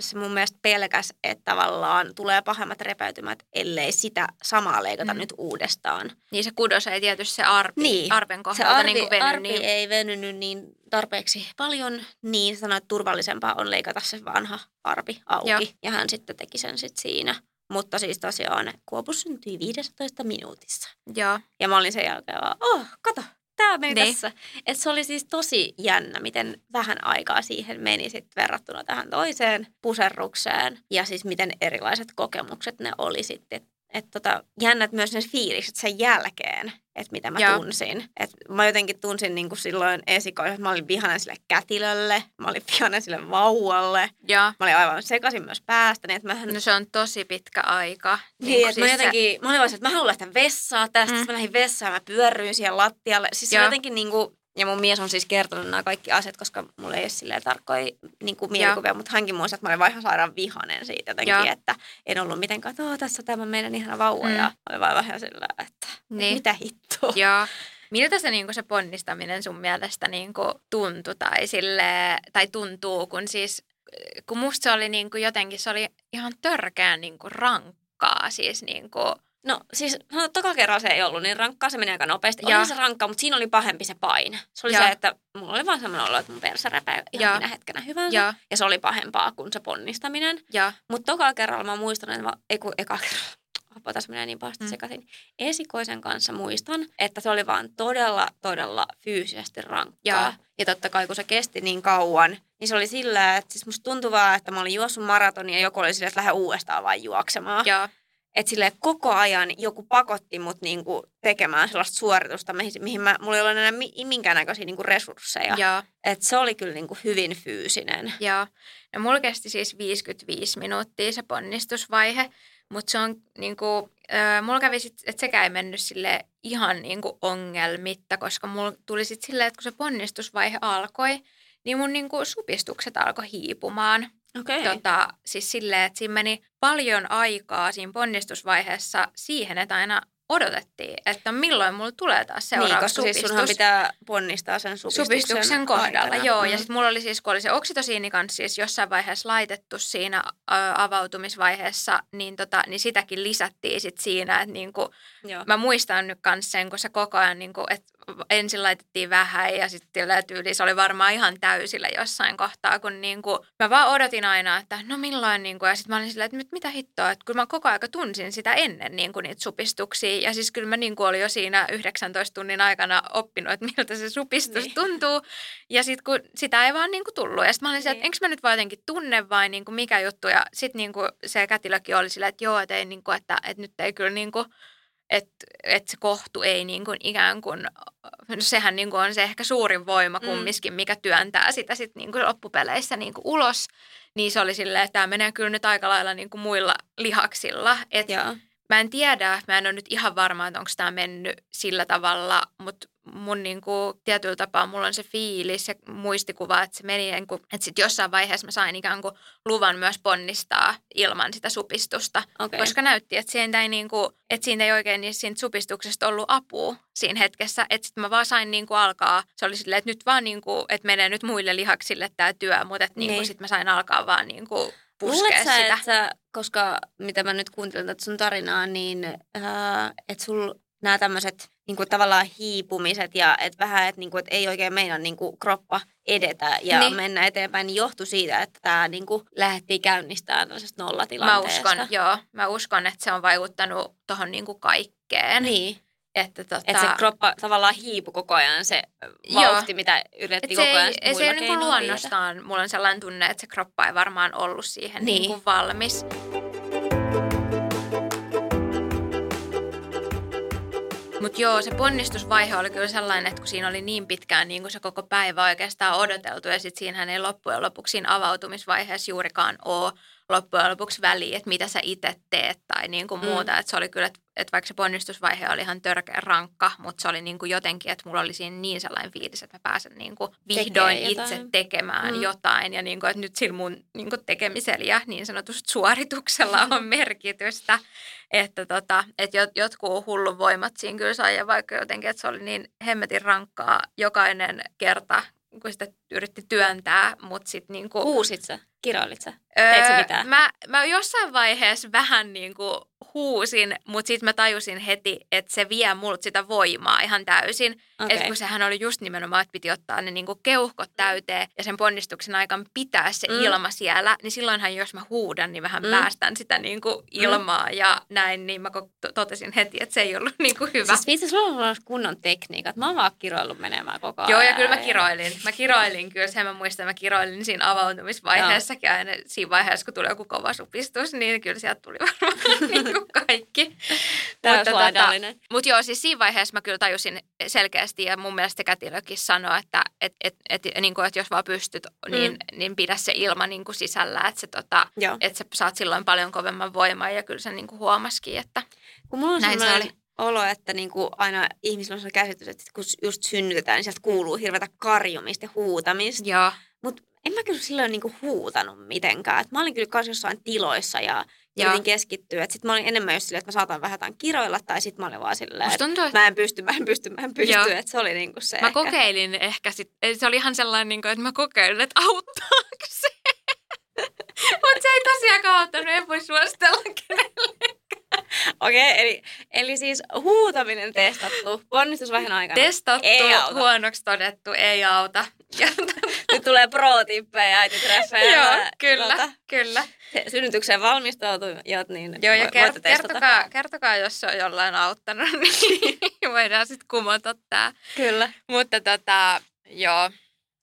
se mun mielestä pelkäs, että tavallaan tulee pahemmat repäytymät, ellei sitä samaa leikata mm. nyt uudestaan. Niin se kudos ei tietysti se arpi, niin. arpen kohdalta se arpi, niin veny, arpi niin... ei venynyt niin tarpeeksi paljon, niin sanoit, että turvallisempaa on leikata se vanha arpi auki. Joo. Ja hän sitten teki sen sitten siinä. Mutta siis tosiaan kuopus syntyi 15 minuutissa. Joo. Ja mä olin sen jälkeen vaan, oh, kato, tämä meni niin. tässä. Et se oli siis tosi jännä, miten vähän aikaa siihen meni sit verrattuna tähän toiseen puserrukseen. Ja siis miten erilaiset kokemukset ne oli sitten. Että tota, jännät myös ne fiilikset sen jälkeen, että mitä mä Joo. tunsin. Et mä jotenkin tunsin niin kuin silloin esikoissa, että mä olin vihainen sille kätilölle, mä olin vihainen sille vauvalle. Joo. Mä olin aivan sekaisin myös päästä. Niin että mä... No se on tosi pitkä aika. Niin, niin että siis mä jotenkin, se... mä olin vaan, että mä haluan lähteä vessaan tästä. Mm. Mä lähdin vessaan, mä pyörryin siellä lattialle. Siis Joo. se jotenkin niin kuin, ja mun mies on siis kertonut nämä kaikki asiat, koska mulla ei ole silleen tarkkoja niin kuin mielikuvia, mutta hänkin muistaa, että mä olin vaan ihan sairaan vihanen siitä jotenkin, ja. että en ollut mitenkään, että tässä on tämä meidän ihana vauva. Mm. Ja olin vaan vähän sillä, että niin. mitä hittoa. Joo. Miltä se, niin kuin se ponnistaminen sun mielestä niin kuin tuntui tai, sille, tai tuntuu, kun siis kun musta se oli niin kuin jotenkin, se oli ihan törkeän niin kuin rankkaa, siis niin kuin No siis no, toka kerralla se ei ollut niin rankkaa, se meni aika nopeasti. Ja. Oli se rankkaa, mutta siinä oli pahempi se paine. Se oli ja. se, että mulla oli vaan sellainen olo, että mun perse räpää ihan ja. minä hetkenä hyvänsä. Ja. ja se oli pahempaa kuin se ponnistaminen. Mutta toka kerralla mä muistan, että mä, ei kun eka kerralla, apua tässä menee niin pahasti mm. sekaisin. Esikoisen kanssa muistan, että se oli vaan todella, todella fyysisesti rankkaa. Ja. ja totta kai kun se kesti niin kauan, niin se oli sillä, että siis musta tuntui vaan, että mä olin juossut maratonia ja joku oli sillä, että lähde uudestaan vaan juoksemaan. Ja. Että sille koko ajan joku pakotti mut niinku tekemään sellaista suoritusta, mihin, mihin mä, mulla ei ole enää minkäännäköisiä niinku resursseja. Että se oli kyllä niinku hyvin fyysinen. Joo. No mulla kesti siis 55 minuuttia se ponnistusvaihe, mutta se on niinku, äh, mulla kävi sit, että sekään ei mennyt sille ihan niinku ongelmitta, koska mulla tuli sitten silleen, että kun se ponnistusvaihe alkoi, niin mun niinku supistukset alkoi hiipumaan. Okei. Tota, siis silleen, että siinä meni paljon aikaa siinä ponnistusvaiheessa siihen, että aina odotettiin, että milloin mulla tulee taas seuraava niin, koska supistus. siis sunhan pitää ponnistaa sen supistuksen, supistuksen kohdalla, aikana. joo. Mm. Ja sitten mulla oli siis, kun oli se oksitosiini kanssa siis jossain vaiheessa laitettu siinä ö, avautumisvaiheessa, niin, tota, niin sitäkin lisättiin sit siinä, että niinku, mä muistan nyt kanssa sen, kun se koko ajan, niinku, että ensin laitettiin vähän ja sitten tyyli se oli varmaan ihan täysillä jossain kohtaa, kun niinku, mä vaan odotin aina, että no milloin, niinku, ja sitten mä olin silleen, että mitä hittoa, että kyllä mä koko aika tunsin sitä ennen niinku, niitä supistuksia, ja siis kyllä mä niinku olin jo siinä 19 tunnin aikana oppinut, että miltä se supistus Niin. tuntuu, ja sitten kun sitä ei vaan niinku tullut, ja sitten mä olin silleen, että Niin. enkö mä nyt vaan jotenkin tunne vai niinku, mikä juttu, ja sitten niinku, se kätilökin oli silleen, että joo, että, ei, niinku, että, että nyt ei kyllä niinku, että et se kohtu ei niin kuin ikään kuin, no sehän niin kuin on se ehkä suurin voima Mm. kumminkin, mikä työntää sitä sitten niin kuin loppupeleissä niin kuin ulos. Niin se oli silleen, että tämä menee kyllä nyt aika lailla niin kuin muilla lihaksilla. Et Joo. Mä en tiedä, mä en ole nyt ihan varma, että onko tämä mennyt sillä tavalla, mutta mun niin kuin, tietyllä tapaa mulla on se fiilis ja muistikuva, että se meni, niin kuin, että sitten jossain vaiheessa mä sain ikään kuin luvan myös ponnistaa ilman sitä supistusta. Okei. Koska näytti, että siitä ei, niinku, että siitä ei oikein niin siitä supistuksesta ollut apua siinä hetkessä. Että sitten mä vaan sain niinku alkaa, se oli silleen, että nyt vaan niinku, että menee nyt muille lihaksille tämä työ, mutta että niinku Niin. sitten mä sain alkaa vaan niinku puskea Luulet sä, sitä. että sä, koska mitä mä nyt kuuntelin tätä sun tarinaa, niin äh, että sul nämä tämmöiset niinku tavallaan hiipumiset ja että vähän, että niinku, et ei oikein meina niinku kroppa edetä ja Niin. niin. mennä eteenpäin, niin johtui siitä, että tämä niinku lähdettiin käynnistämään tällaisesta Mä nollatilanteesta. uskon, joo, mä uskon, että se on vaikuttanut tuohon niinku kaikkeen. Niin, Että tota, että se kroppa tavallaan hiipu koko ajan, se Joo. vauhti, mitä yritti Et se koko ajan ei, se ei viedä. luonnostaan, mulla on sellainen tunne, että se kroppa ei varmaan ollut siihen Niin. niinku valmis. Mutta joo, se ponnistusvaihe oli kyllä sellainen, että kun siinä oli niin pitkään niin kuin se koko päivä oikeastaan odoteltu ja sitten siinähän ei loppujen lopuksi siinä avautumisvaiheessa juurikaan ole loppujen lopuksi väliä, että mitä sä itse teet tai niin kuin Mm. muuta. Että se oli kyllä, että, että vaikka se ponnistusvaihe oli ihan törkeä rankka, mutta se oli niin kuin jotenkin, että mulla oli siinä niin sellainen fiilis, että mä pääsen niin kuin vihdoin Tekee itse jotain. tekemään Mm. jotain ja niin kuin, että nyt sillä mun niin kuin tekemisellä ja niin sanotusti suorituksella on merkitystä. Että tota, että jot, jotkut hullun voimat siinä kyllä sai ja vaikka jotenkin, että se oli niin hemmetin rankkaa jokainen kerta, kun sitä yritti työntää, mutta sitten niin kuin, Huusit sä? Kiroilit sä? Teit sä mitään? Mä, mä jossain vaiheessa vähän niin kuin huusin, mutta sitten mä tajusin heti, että se vie multa sitä voimaa ihan täysin. Okay. Että kun sehän oli just nimenomaan, että piti ottaa ne niin kuin keuhkot täyteen ja sen ponnistuksen aikaan pitää se Mm. mm. ilma siellä, niin silloinhan jos mä huudan, niin vähän Mm. mm. päästän sitä niin kuin ilmaa ja näin, niin mä totesin heti, että se ei ollut niin kuin hyvä. Siis vitsi, sulla on ollut kunnon tekniikat. Mä oon vaan kiroillut menemään koko ajan. Joo, ja kyllä mä kiroilin. Mä kiroilin kyllä, sen mä muistan, mä kiroilin siinä avautumisvaiheessakin aina siinä vaiheessa, kun tuli joku kova supistus, niin kyllä sieltä tuli varmaan niin kuin kaikki. Täyslaidallinen. Mutta joo, siis siinä vaiheessa mä kyllä tajusin selkeästi, ja mun mielestä kätilökin sanoi, että et, et, et, niin kuin, että jos vaan pystyt, niin, mm. niin pidä se ilma niin kuin sisällä, että, se, tota, että sä saat silloin paljon kovemman voimaa, ja kyllä se niin kuin huomasikin, että Kun mulla on Näin se oli. olo, että niinku aina ihmisillä on sellainen käsitys, että kun just synnytetään, niin sieltä kuuluu hirveätä karjumista ja huutamista. joo, Mutta en mä kyllä silloin niinku huutanut mitenkään. Et mä olin kyllä kanssa jossain tiloissa ja yritin keskittyä. Sitten mä olin enemmän just silleen, että mä saatan vähän jotain kiroilla tai sitten mä olin vaan silleen, että tuntuu, mä en pysty, mä en pysty, mä en pysty. Että se oli niinku se Mä ehkä. kokeilin ehkä sit, eli se oli ihan sellainen, niin kuin, että mä kokeilin, että auttaako se. Mutta se ei tosiaankaan auttanut, en voi suositella. Okei, okay, eli, eli siis huutaminen testattu ponnistusvaiheen aikana. Testattu, Ei auta. huonoksi todettu, ei auta. Ja, Nyt tulee pro-tippejä äititreffejä. joo, kyllä, tota, kyllä. se- Synnytykseen valmistautujat, niin Joo, ja kert- kertokaa, kertokaa, jos se on jollain auttanut, niin voidaan sitten kumota tämä. Kyllä. Mutta tota, joo.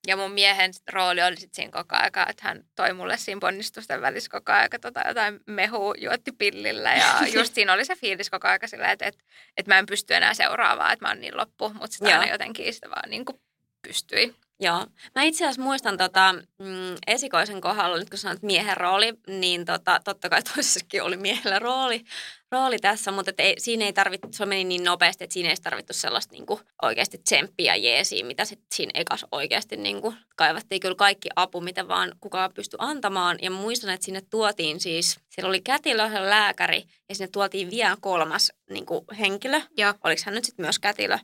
Ja mun miehen rooli oli sitten siinä koko aika, että hän toi mulle siinä ponnistusten välissä koko aika tota jotain mehua juotti pillillä. Ja just siinä oli se fiilis koko aika silleen, että, että, että mä en pysty enää seuraavaan, että mä oon niin loppu. Mutta sitä Joo. aina jotenkin sitä vaan niin kuin pystyi. Joo. Mä itse asiassa muistan tota, mm, esikoisen kohdalla, nyt kun sanoit miehen rooli, niin tota, totta kai toisessakin oli miehellä rooli, rooli tässä, mutta ei, siinä ei tarvittu, se meni niin nopeasti, että siinä ei tarvittu sellaista niin kuin, oikeasti tsemppiä jeesiä, mitä sitten siinä ekas oikeasti niin kuin, kaivattiin kyllä kaikki apu, mitä vaan kukaan pystyi antamaan. Ja muistan, että sinne tuotiin siis, siellä oli kätilö, lääkäri ja sinne tuotiin vielä kolmas niin kuin, henkilö. Joo. Oliko hän nyt sitten myös kätilö,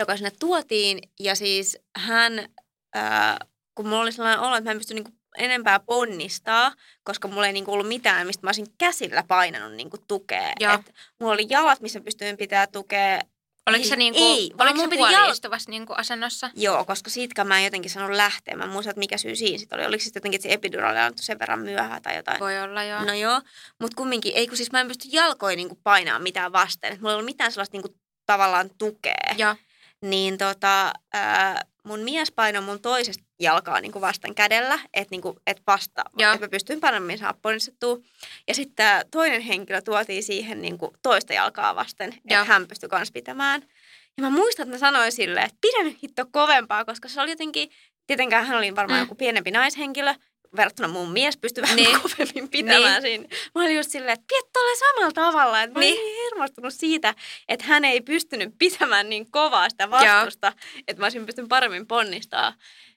joka sinne tuotiin ja siis hän, ää, kun mulla oli sellainen olo, että mä en pysty niin kuin, enempää ponnistaa, koska mulla ei niinku ollut mitään, mistä mä olisin käsillä painanut niinku tukea. Joo. Et mulla oli jalat, missä pystyin pitää tukea. Oliko se, niinku, ei, oliko se piti jal- puoliistuvassa niinku asennossa? Joo, koska siitäkään mä en jotenkin sanonut lähteä. Mä muistan, että mikä syy siinä sitten oli. Oliko sitten jotenkin, että se epiduraali annettu sen verran myöhään tai jotain. Voi olla, joo. No joo, mutta kumminkin, ei kun siis mä en pysty jalkoja niinku painaa mitään vasten. Et mulla ei ollut mitään sellaista niinku tavallaan tukea. Joo. Niin tota, ää, mun mies painoi mun toisesta jalkaa niin kuin vastan kädellä, että niin et vasta, Joo. että mä pystyin paremmin saada ponnistettua. Ja sitten tämä toinen henkilö tuotiin siihen niin kuin toista jalkaa vasten, että hän pystyi myös pitämään. Ja mä muistan, että mä sanoin silleen, että pidä nyt hitto kovempaa, koska se oli jotenkin, tietenkään hän oli varmaan mm. joku pienempi naishenkilö, verrattuna mun mies pystyi vähän Niin. kovemmin pitämään Niin. siinä. Mä olin just silleen, että pidä tuolle samalla tavalla. Että mä olin Niin. niin hermostunut siitä, että hän ei pystynyt pitämään niin kovaa sitä vastusta, että mä olisin pystynyt paremmin ponnistaa.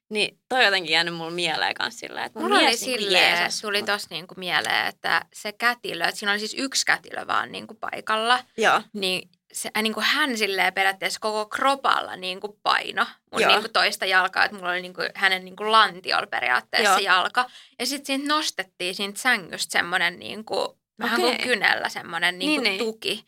Niin toi jotenkin jäänyt mulle mieleen kanssa silleen, että mun Mulla oli mies niinku silleen, jeesas tuli tossa niinku mieleen, että se kätilö, että siinä oli siis yksi kätilö vaan niinku paikalla, Joo, niin se, äh, niinku hän silleen periaatteessa koko kropalla niinku paino mun Joo. niinku toista jalkaa, että mulla oli niinku hänen niinku lantiolla periaatteessa Joo. jalka. Ja sitten siitä nostettiin siitä sängystä semmoinen niinku, vähän kuin Okei. kynällä semmoinen niinku Niin, niin. tuki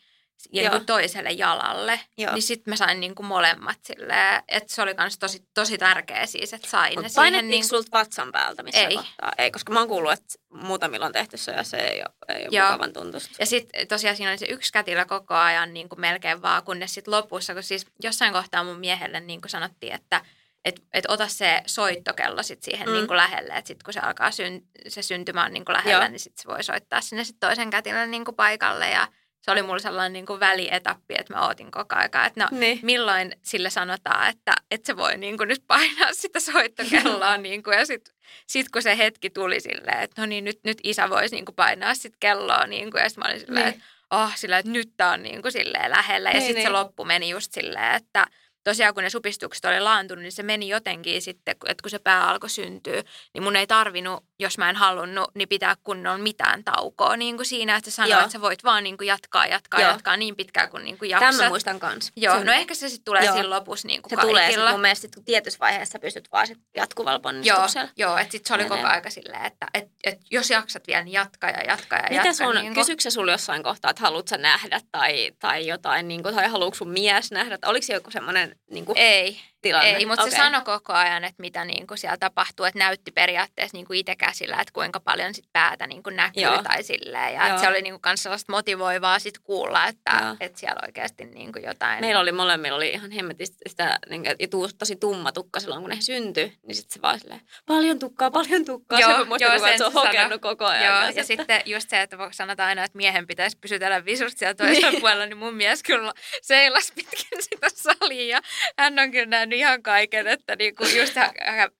ja Joo. niinku toiselle jalalle. Joo. Niin sitten mä sain niinku molemmat silleen, että se oli kans tosi, tosi tärkeä siis, että sain ne Mutta siihen niinku- sulta vatsan päältä missä Ei. kohtaa? Ei, koska mä oon kuullut, että muutamilla on tehty se ja se ei ole, ei ole mukavan tuntusta. Ja sitten tosiaan siinä oli se yksi kätilö koko ajan niin kuin melkein vaan, kunnes sitten lopussa, kun siis jossain kohtaa mun miehelle niin kuin sanottiin, että et, et ota se soittokello sit siihen Mm. mm. niin kuin lähelle, että sitten kun se alkaa syn, se syntymä on niin kuin lähellä, Joo. niin sitten se voi soittaa sinne sit toisen kätilön niin kuin paikalle ja se oli mulla sellainen niin kuin välietappi, että mä ootin koko aika, että no Niin. milloin sille sanotaan, että, että se voi niin kuin nyt painaa sitä soittokelloa. niin kuin, ja sitten sit kun se hetki tuli silleen, että no niin, nyt, nyt isä voisi niin kuin painaa sit kelloa. Niin kuin, ja sitten mä olin silleen, Niin. että oh, sillä, että nyt tää on niin kuin silleen lähellä. Ja Niin, sitten se niin. loppu meni just silleen, että tosiaan kun ne supistukset oli laantunut, niin se meni jotenkin sitten, että kun se pää alkoi syntyä, niin mun ei tarvinnut, jos mä en halunnut, niin pitää kunnolla mitään taukoa niin kuin siinä, että sä sanoit, Joo. että sä voit vaan niin kuin jatkaa, jatkaa, Joo. jatkaa niin pitkään kuin, niin kuin Tämän mä jaksat. muistan kanssa. Joo, no ehkä se sitten tulee Joo. siinä lopussa niin kuin Se kaikilla. tulee sitten mun mielestä, sit, kun tietyssä vaiheessa pystyt vaan sit jatkuvalla Joo, ponnistuksella. joo että sitten se oli Menee. koko aika silleen, että et, et, jos jaksat vielä, niin jatka ja jatka ja Mitä jatka. sun, niin kuin- se sulla jossain kohtaa, että haluatko sä nähdä tai, tai jotain, niin kuin, tai haluatko sun mies nähdä? Oliko se joku semmoinen niin kuin, Ei, tilanne? ei, mutta Okei. se sanoi koko ajan, että mitä niin kuin siellä tapahtuu, että näytti periaatteessa niin kuin itse käsillä, että kuinka paljon sit päätä niin kuin näkyy Joo. tai silleen. Ja Joo. se oli niin kuin kans sellaista motivoivaa sit kuulla, että, Joo. että siellä oikeasti niin kuin jotain. Meillä oli molemmilla oli ihan hemmetisti sitä, niin kuin, ja tuu- tosi tumma tukka silloin, kun ne syntyi. Niin sitten se vaan silleen, paljon tukkaa, paljon tukkaa. Joo, se joo, että se on hokenut koko ajan. Joo, ja sitten just se, että sanotaan aina, että miehen pitäisi pysytellä visusti siellä toisella Niin. puolella, niin mun mies kyllä seilasi pitkin sitä salia ja hän on kyllä nähnyt ihan kaiken, että niinku just hän,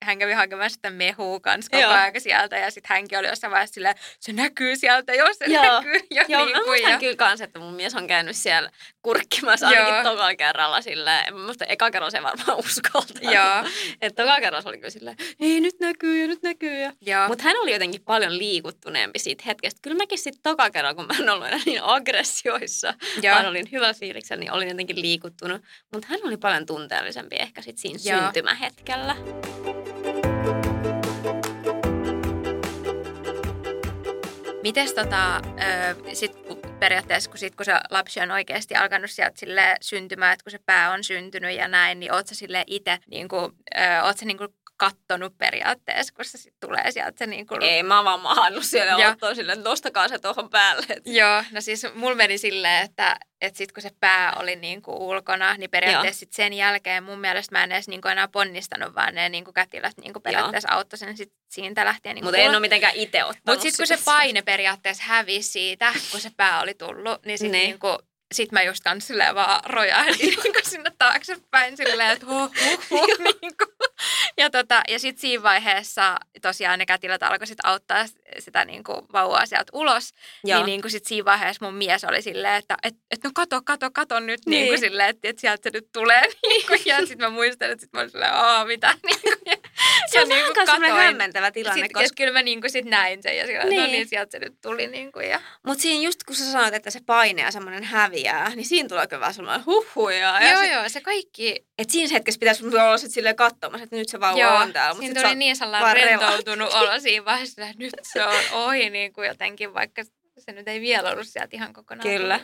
hän kävi hakemassa sitä mehua kanssa koko Joo. ajan sieltä ja sitten hänkin oli jossain vaiheessa silleen, se näkyy sieltä, jos se Joo. näkyy. Ja Joo, niin mä ja, kyllä kans, että mun mies on käynyt siellä kurkkimassa ainakin Joo. tokalla kerralla silleen. Mä muistan, eka kerralla se varmaan uskaltaa. Joo. Että toka kerralla se oli kyllä silleen, ei nyt näkyy ja nyt näkyy. Ja... Mutta hän oli jotenkin paljon liikuttuneempi siitä hetkestä. Kyllä mäkin sitten toka kerralla, kun mä en ollut enää niin aggressioissa, Joo. vaan olin hyvällä fiiliksellä, niin olin jotenkin liikuttunut. Mutta hän oli paljon tunteellisempi ehkä sit siinä Joo. syntymähetkellä. Mites tota, sit kun periaatteessa, kun, sit, kun se lapsi on oikeasti alkanut sieltä sille syntymään, että kun se pää on syntynyt ja näin, niin oot sä sille itse, niin kuin, oot sä niin kuin kattonut periaatteessa, kun se sit tulee sieltä se niin kuin... Ei, mä vaan mahannut siellä ja Joo. ottaa silleen, että nostakaa se tuohon päälle. Joo, no siis mulla meni silleen, että, että sit kun se pää oli niin kuin ulkona, niin periaatteessa sit sen jälkeen mun mielestä mä en edes niin kuin enää ponnistanut, vaan ne niin kuin kätilöt niin kuin periaatteessa auttoi sen sit siitä lähtien. Niin Mutta en ole mitenkään itse ottanut Mutta sitten kun se paine periaatteessa hävisi siitä, kun se pää oli tullut, niin sitten Niin. niinku, sit mä just kans silleen vaan rojahdin niin sinne taaksepäin silleen, että huh, huh, huh, niin kuin. Ja, tota, ja sitten siinä vaiheessa tosiaan ne kätilöt alkoi sit auttaa sitä niin kuin vauvaa sieltä ulos. Joo. Niin, niin kuin sit siinä vaiheessa mun mies oli silleen, että et, et no kato, kato, kato nyt niin, niin kuin silleen, että, että sieltä se nyt tulee. Niin kuin, ja sitten mä muistelin, että sit mä olin silleen, aah mitä. Niin kuin, ja, se on niin vähän semmoinen hämmentävä tilanne. Sit, koska... kyllä mä niin kuin sit näin sen ja sillä, no niin. no niin, sieltä se nyt tuli. Niin kuin, ja... Mutta siinä just kun sä sanoit, että se paine ja semmoinen häviää, niin siinä tulee kyllä vähän semmoinen huhuja. Ja joo, sit, joo, se kaikki... Että siinä hetkessä pitäisi olla sitten silleen katsomassa, että nyt se vauva joo, on täällä. Siinä tuli niin sellainen rentoutunut olo siinä vaiheessa, että nyt se on ohi niin kuin jotenkin, vaikka se nyt ei vielä ollut sieltä ihan kokonaan Kyllä.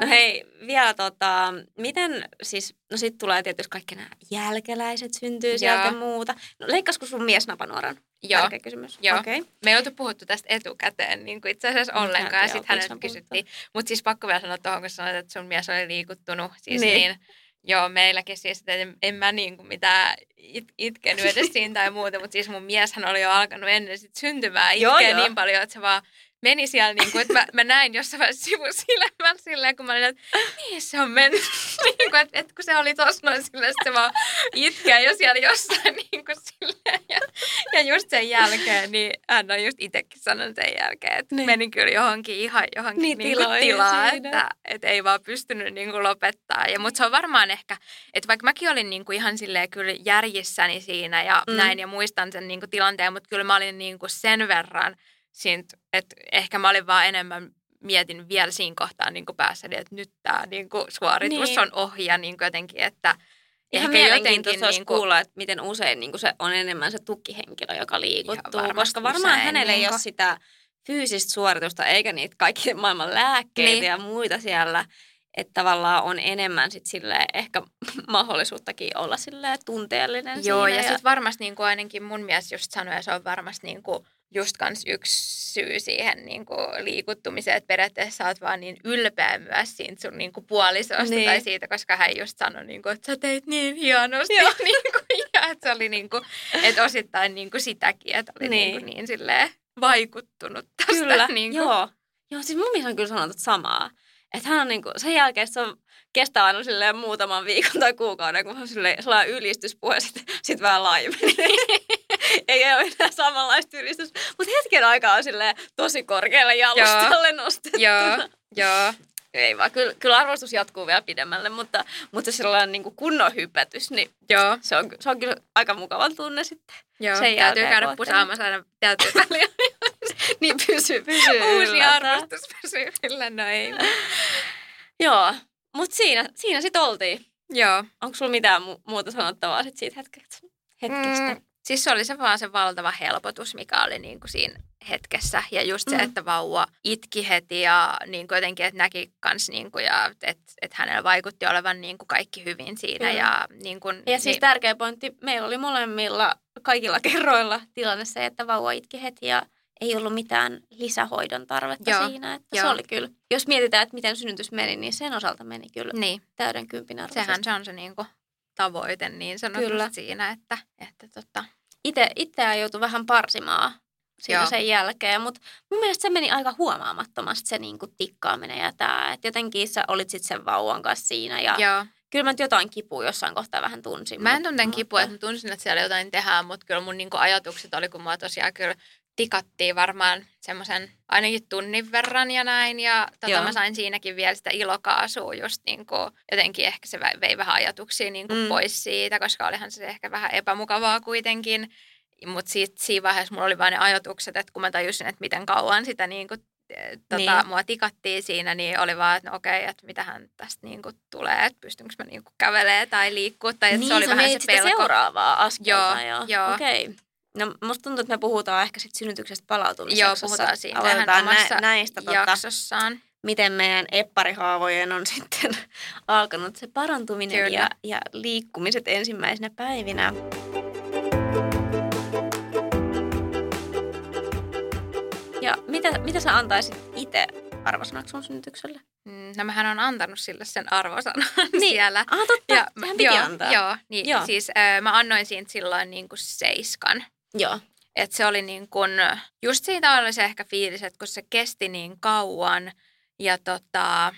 No hei, vielä tota, miten siis, no sit tulee tietysti kaikki nämä jälkeläiset syntyy Joo. sieltä muuta. No leikkasko sun mies napanuoran? Joo. Tärkeä kysymys. Joo. Okay. Me ei oltu puhuttu tästä etukäteen niin kuin itse asiassa ollenkaan. Ja sitten häneltä kysyttiin. Mutta siis pakko vielä sanoa tuohon, kun sanoit, että sun mies oli liikuttunut. Siis niin. niin Joo, meilläkin siis, että en, en mä niin kuin mitään it, itkenyt edes siinä tai muuta, mutta siis mun mieshän oli jo alkanut ennen sit syntymään itkeä niin paljon, että se vaan meni siellä, niin kuin, että mä, mä näin jossain vaiheessa sivusilmällä silleen, kun mä olin, että niin se on mennyt. niin kuin, että, että kun se oli tossa noin silleen, se vaan itkee jo siellä jossain niin kuin silleen. Ja, ja just sen jälkeen, niin hän on just itsekin sanonut sen jälkeen, että niin. meni kyllä johonkin ihan johonkin niin, niin kuin tilaa, että, että ei vaan pystynyt niin kuin lopettaa. Ja, mutta se on varmaan ehkä, että vaikka mäkin olin niin kuin ihan silleen kyllä järjissäni siinä ja mm. näin ja muistan sen niin kuin tilanteen, mutta kyllä mä olin niin kuin sen verran – siitä, että ehkä mä olin vaan enemmän mietin vielä siinä kohtaa niin kuin päässäni, että nyt tämä niin kuin suoritus niin. on ohi ja niin kuin jotenkin, että Ihan ehkä jotenkin niin kuin, kuulla, että miten usein niin kuin se on enemmän se tukihenkilö, joka liikuttuu, koska varmaan usein, hänelle niin ei ole sitä fyysistä suoritusta eikä niitä kaikki maailman lääkkeitä niin. ja muita siellä, että tavallaan on enemmän sit sille ehkä mahdollisuuttakin olla sille tunteellinen Joo, siinä. ja, ja... sitten varmasti niin kuin ainakin mun mies just sanoi, ja se on varmasti niin kuin just kans yksi syy siihen niin kuin liikuttumiseen, että periaatteessa sä oot vaan niin ylpeä myös siitä sun niin kuin puolisosta niin. tai siitä, koska hän just sanoi, niin kuin, että sä teit niin hienosti. niin kuin, ja että se oli niin kuin, että osittain niin kuin sitäkin, että oli niin, niin, kuin niin silleen vaikuttunut tästä. Kyllä, niin kuin. joo. Joo, siis mun mielestä on kyllä sanonut samaa. Että hän on niin kuin, sen jälkeen se on, kestää aina silleen muutaman viikon tai kuukauden, kun on silleen sellainen ylistyspuhe, sitten sit vähän laajemmin. ei ole enää samanlaista ylistystä. Mutta hetken aikaa on silleen tosi korkealle jalustalle nostettu. Joo, joo. Ei vaan, kyllä, kyllä arvostus jatkuu vielä pidemmälle, mutta, mutta sellainen niin kuin kunnon hypätys, niin Joo. Se, on, se on kyllä aika mukava tunne sitten. Joo, sen täytyy käydä pusaamassa aina täytyy väliä. niin pysyy, pysyy Uusi yllä. arvostus pysyy yllä, no ei. Joo, mutta siinä, siinä sitten oltiin. Joo. Onko sulla mitään mu- muuta sanottavaa sit siitä hetkestä? hetkestä? Mm, Siis se oli se vaan se valtava helpotus, mikä oli niin kuin siinä hetkessä. Ja just se, mm. että vauva itki heti ja niin kuin jotenkin, että näki kans niin kuin, ja että, että hänellä vaikutti olevan niin kuin kaikki hyvin siinä. Mm. Ja, niin kuin, ja siis niin... tärkeä pointti, meillä oli molemmilla kaikilla kerroilla tilanne se, että vauva itki heti ja ei ollut mitään lisähoidon tarvetta Joo. siinä. Että Joo. se oli kyllä, jos mietitään, että miten synnytys meni, niin sen osalta meni kyllä niin. täyden kympin arvoisesti. Sehän se on se niin kuin tavoite niin sanotusti Kyllä. siinä, että, että tota... Itse, itseään joutui vähän parsimaan siinä Joo. sen jälkeen, mutta mun mielestä se meni aika huomaamattomasti se niin kuin tikkaaminen ja tämä, että jotenkin sä olit sitten sen vauvan kanssa siinä ja Joo. Kyllä mä nyt jotain kipua jossain kohtaa vähän tunsin. Mä en tunten kipua, että mä tunsin, että siellä jotain tehdään, mutta kyllä mun niinku ajatukset oli, kun mä tosiaan kyllä tikattiin varmaan semmoisen ainakin tunnin verran ja näin. Ja tota, mä sain siinäkin vielä sitä ilokaasua just niin kuin, jotenkin ehkä se vei vähän ajatuksia niin kuin mm. pois siitä, koska olihan se ehkä vähän epämukavaa kuitenkin. Mutta siinä vaiheessa mulla oli vain ne ajatukset, että kun mä tajusin, että miten kauan sitä niin kuin, tota, niin. mua tikattiin siinä, niin oli vaan, että no okei, että mitähän tästä niin kuin tulee, että pystynkö mä niin kuin kävelee tai liikkua. Tai että niin, se oli vähän se pelko. seuraavaa askelta joo, jo. Joo. Okei. Okay. No musta tuntuu, että me puhutaan ehkä sit synnytyksestä palautumisesta. Joo, puhutaan siitä Aloitetaan nä- näistä tota, jaksossaan. miten meidän epparihaavojen on sitten alkanut se parantuminen ja, ja liikkumiset ensimmäisenä päivinä. Ja mitä, mitä sä antaisit itse arvosanat sun synnytykselle? Mm, no mähän on antanut sille sen arvosanan niin. siellä. Ah, totta. Ja, Sehän piti joo, antaa. Joo, niin, joo. siis äh, mä annoin siitä silloin niin kuin seiskan. Joo. Et se oli niin kun, just siitä oli se ehkä fiilis, että kun se kesti niin kauan ja tota,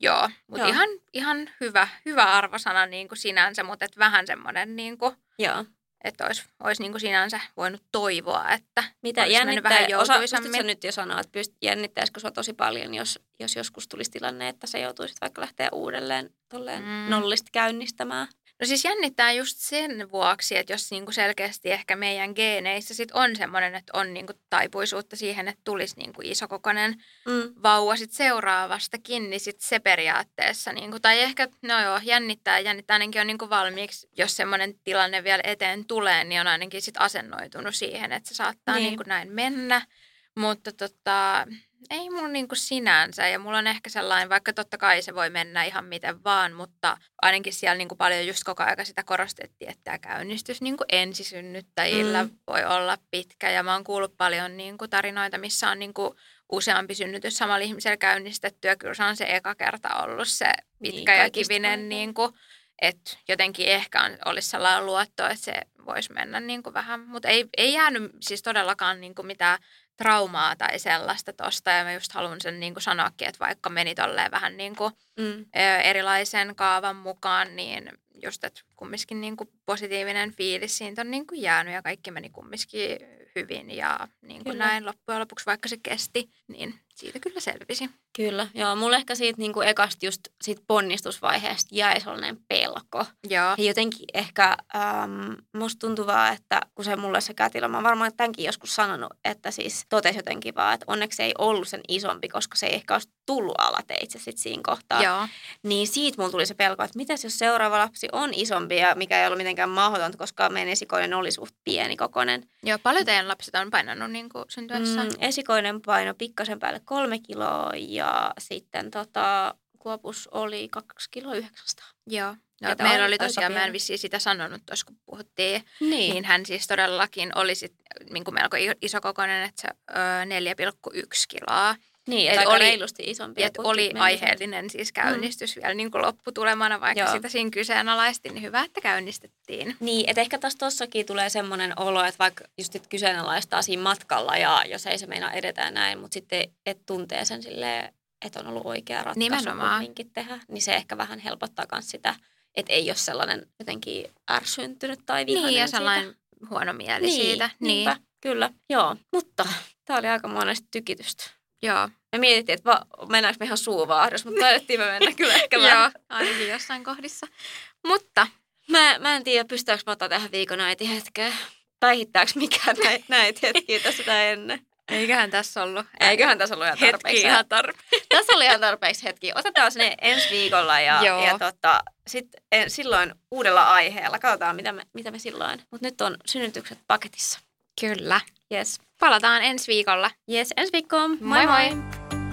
Joo, mutta Joo. ihan, ihan hyvä, hyvä arvosana niin kuin sinänsä, mutta et vähän semmoinen, niin kuin, Joo. että olisi, olisi niin kuin sinänsä voinut toivoa, että Mitä jännittää? vähän Osa, joutuisammin. sä nyt jo sanoa, että pyst, jännittäisikö sua tosi paljon, jos, jos joskus tulisi tilanne, että sä joutuisit vaikka lähteä uudelleen tolleen mm. nollista käynnistämään? No siis jännittää just sen vuoksi, että jos niinku selkeästi ehkä meidän geeneissä sit on semmoinen, että on niinku taipuisuutta siihen, että tulisi niinku isokokoinen Mm. vauva sit seuraavastakin, niin sit se periaatteessa, niinku, tai ehkä, no joo, jännittää, jännittää ainakin on niinku valmiiksi, jos semmoinen tilanne vielä eteen tulee, niin on ainakin sit asennoitunut siihen, että se saattaa Niin. niinku näin mennä. Mutta tota, ei mulla niinku sinänsä, ja mulla on ehkä sellainen, vaikka totta kai se voi mennä ihan miten vaan, mutta ainakin siellä niinku paljon just koko aika sitä korostettiin, että tämä käynnistys niinku ensisynnyttäjillä Mm. voi olla pitkä, ja mä oon kuullut paljon niinku tarinoita, missä on niinku useampi synnytys samalla ihmisellä käynnistetty, ja kyllä se on se eka kerta ollut se pitkä Niin, ja kivinen, niinku, että jotenkin ehkä on, olisi sellainen luotto, että se voisi mennä niinku vähän, mutta ei, ei jäänyt siis todellakaan niinku mitään traumaa tai sellaista tosta, ja mä just haluan sen niinku sanoakin, että vaikka meni tolleen vähän niinku, Mm. ö, erilaisen kaavan mukaan, niin just, että kumminkin niinku positiivinen fiilis siitä on niinku jäänyt ja kaikki meni kumminkin hyvin ja niinku Kyllä. näin loppujen lopuksi, vaikka se kesti, niin siitä kyllä selvisi. Kyllä, joo. Mulle ehkä siitä niin kuin ekasta just siitä ponnistusvaiheesta jäi sellainen pelko. Joo, Ja jotenkin ehkä ähm, musta tuntuu vaan, että kun se mulle se kätilö, mä varmaan tämänkin joskus sanonut, että siis totesi jotenkin vaan, että onneksi ei ollut sen isompi, koska se ei ehkä olisi tullut alateitse sit siinä kohtaa. joo, Niin siitä mulla tuli se pelko, että mitäs jos seuraava lapsi on isompi ja mikä ei ollut mitenkään mahdotonta, koska meidän esikoinen oli suht pieni kokonen. joo. Paljon teidän lapset on painanut niinku syntyessä? Mm, esikoinen paino pikkasen päälle kolme kiloa ja sitten tota, kuopus oli kaksi kiloa 900. Joo. No, Että meillä oli tosiaan, mä en vissiin sitä sanonut tuossa, kun puhuttiin, Niin. niin hän siis todellakin oli sit, niin kuin melko isokokoinen, että se ö, 4,1 kiloa. Niin, Et että oli- reilusti isompi. Et oli aiheellinen siis käynnistyys mm. vielä niin kuin lopputulemana, vaikka Joo. Sitä siinä kyseenalaisti, niin hyvä, että käynnistettiin. Niin, että ehkä taas tossakin tulee semmoinen olo, että vaikka just et kyseenalaistaa siinä matkalla ja jos ei se meinaa edetä näin, mutta sitten et tuntee sen silleen, että on ollut oikea ratkaisu Nimenomaan. kumminkin tehdä, niin se ehkä vähän helpottaa myös sitä, että ei ole sellainen jotenkin ärsyntynyt tai vihainen Niin, ja siitä. sellainen huono mieli niin, siitä. Niin, niinpä, kyllä, joo. Mutta tämä oli aika monesti tykitystä. Joo. Me mietittiin, että va- mennäänkö me ihan suuvahdus, mutta taidettiin me mennä kyllä ehkä joo, ainakin jossain kohdissa. Mutta Mä, mä en tiedä, pystytäänkö me ottaa tähän viikon äiti hetkeä. Päihittääkö mikään näitä, näitä hetkiä tässä ennen? eiköhän tässä ollut Eiköhän tässä ollut ihan hetki tarpeeksi. ihan tarpeeksi. tässä oli ihan tarpeeksi hetki. Otetaan sinne ensi viikolla ja, Joo. ja tota, sit, en, silloin uudella aiheella. Katsotaan, mitä me, mitä me silloin. Mutta nyt on synnytykset paketissa. Kyllä. Yes. Palataan ensi viikolla. Yes, ensi viikkoon. Moi moi!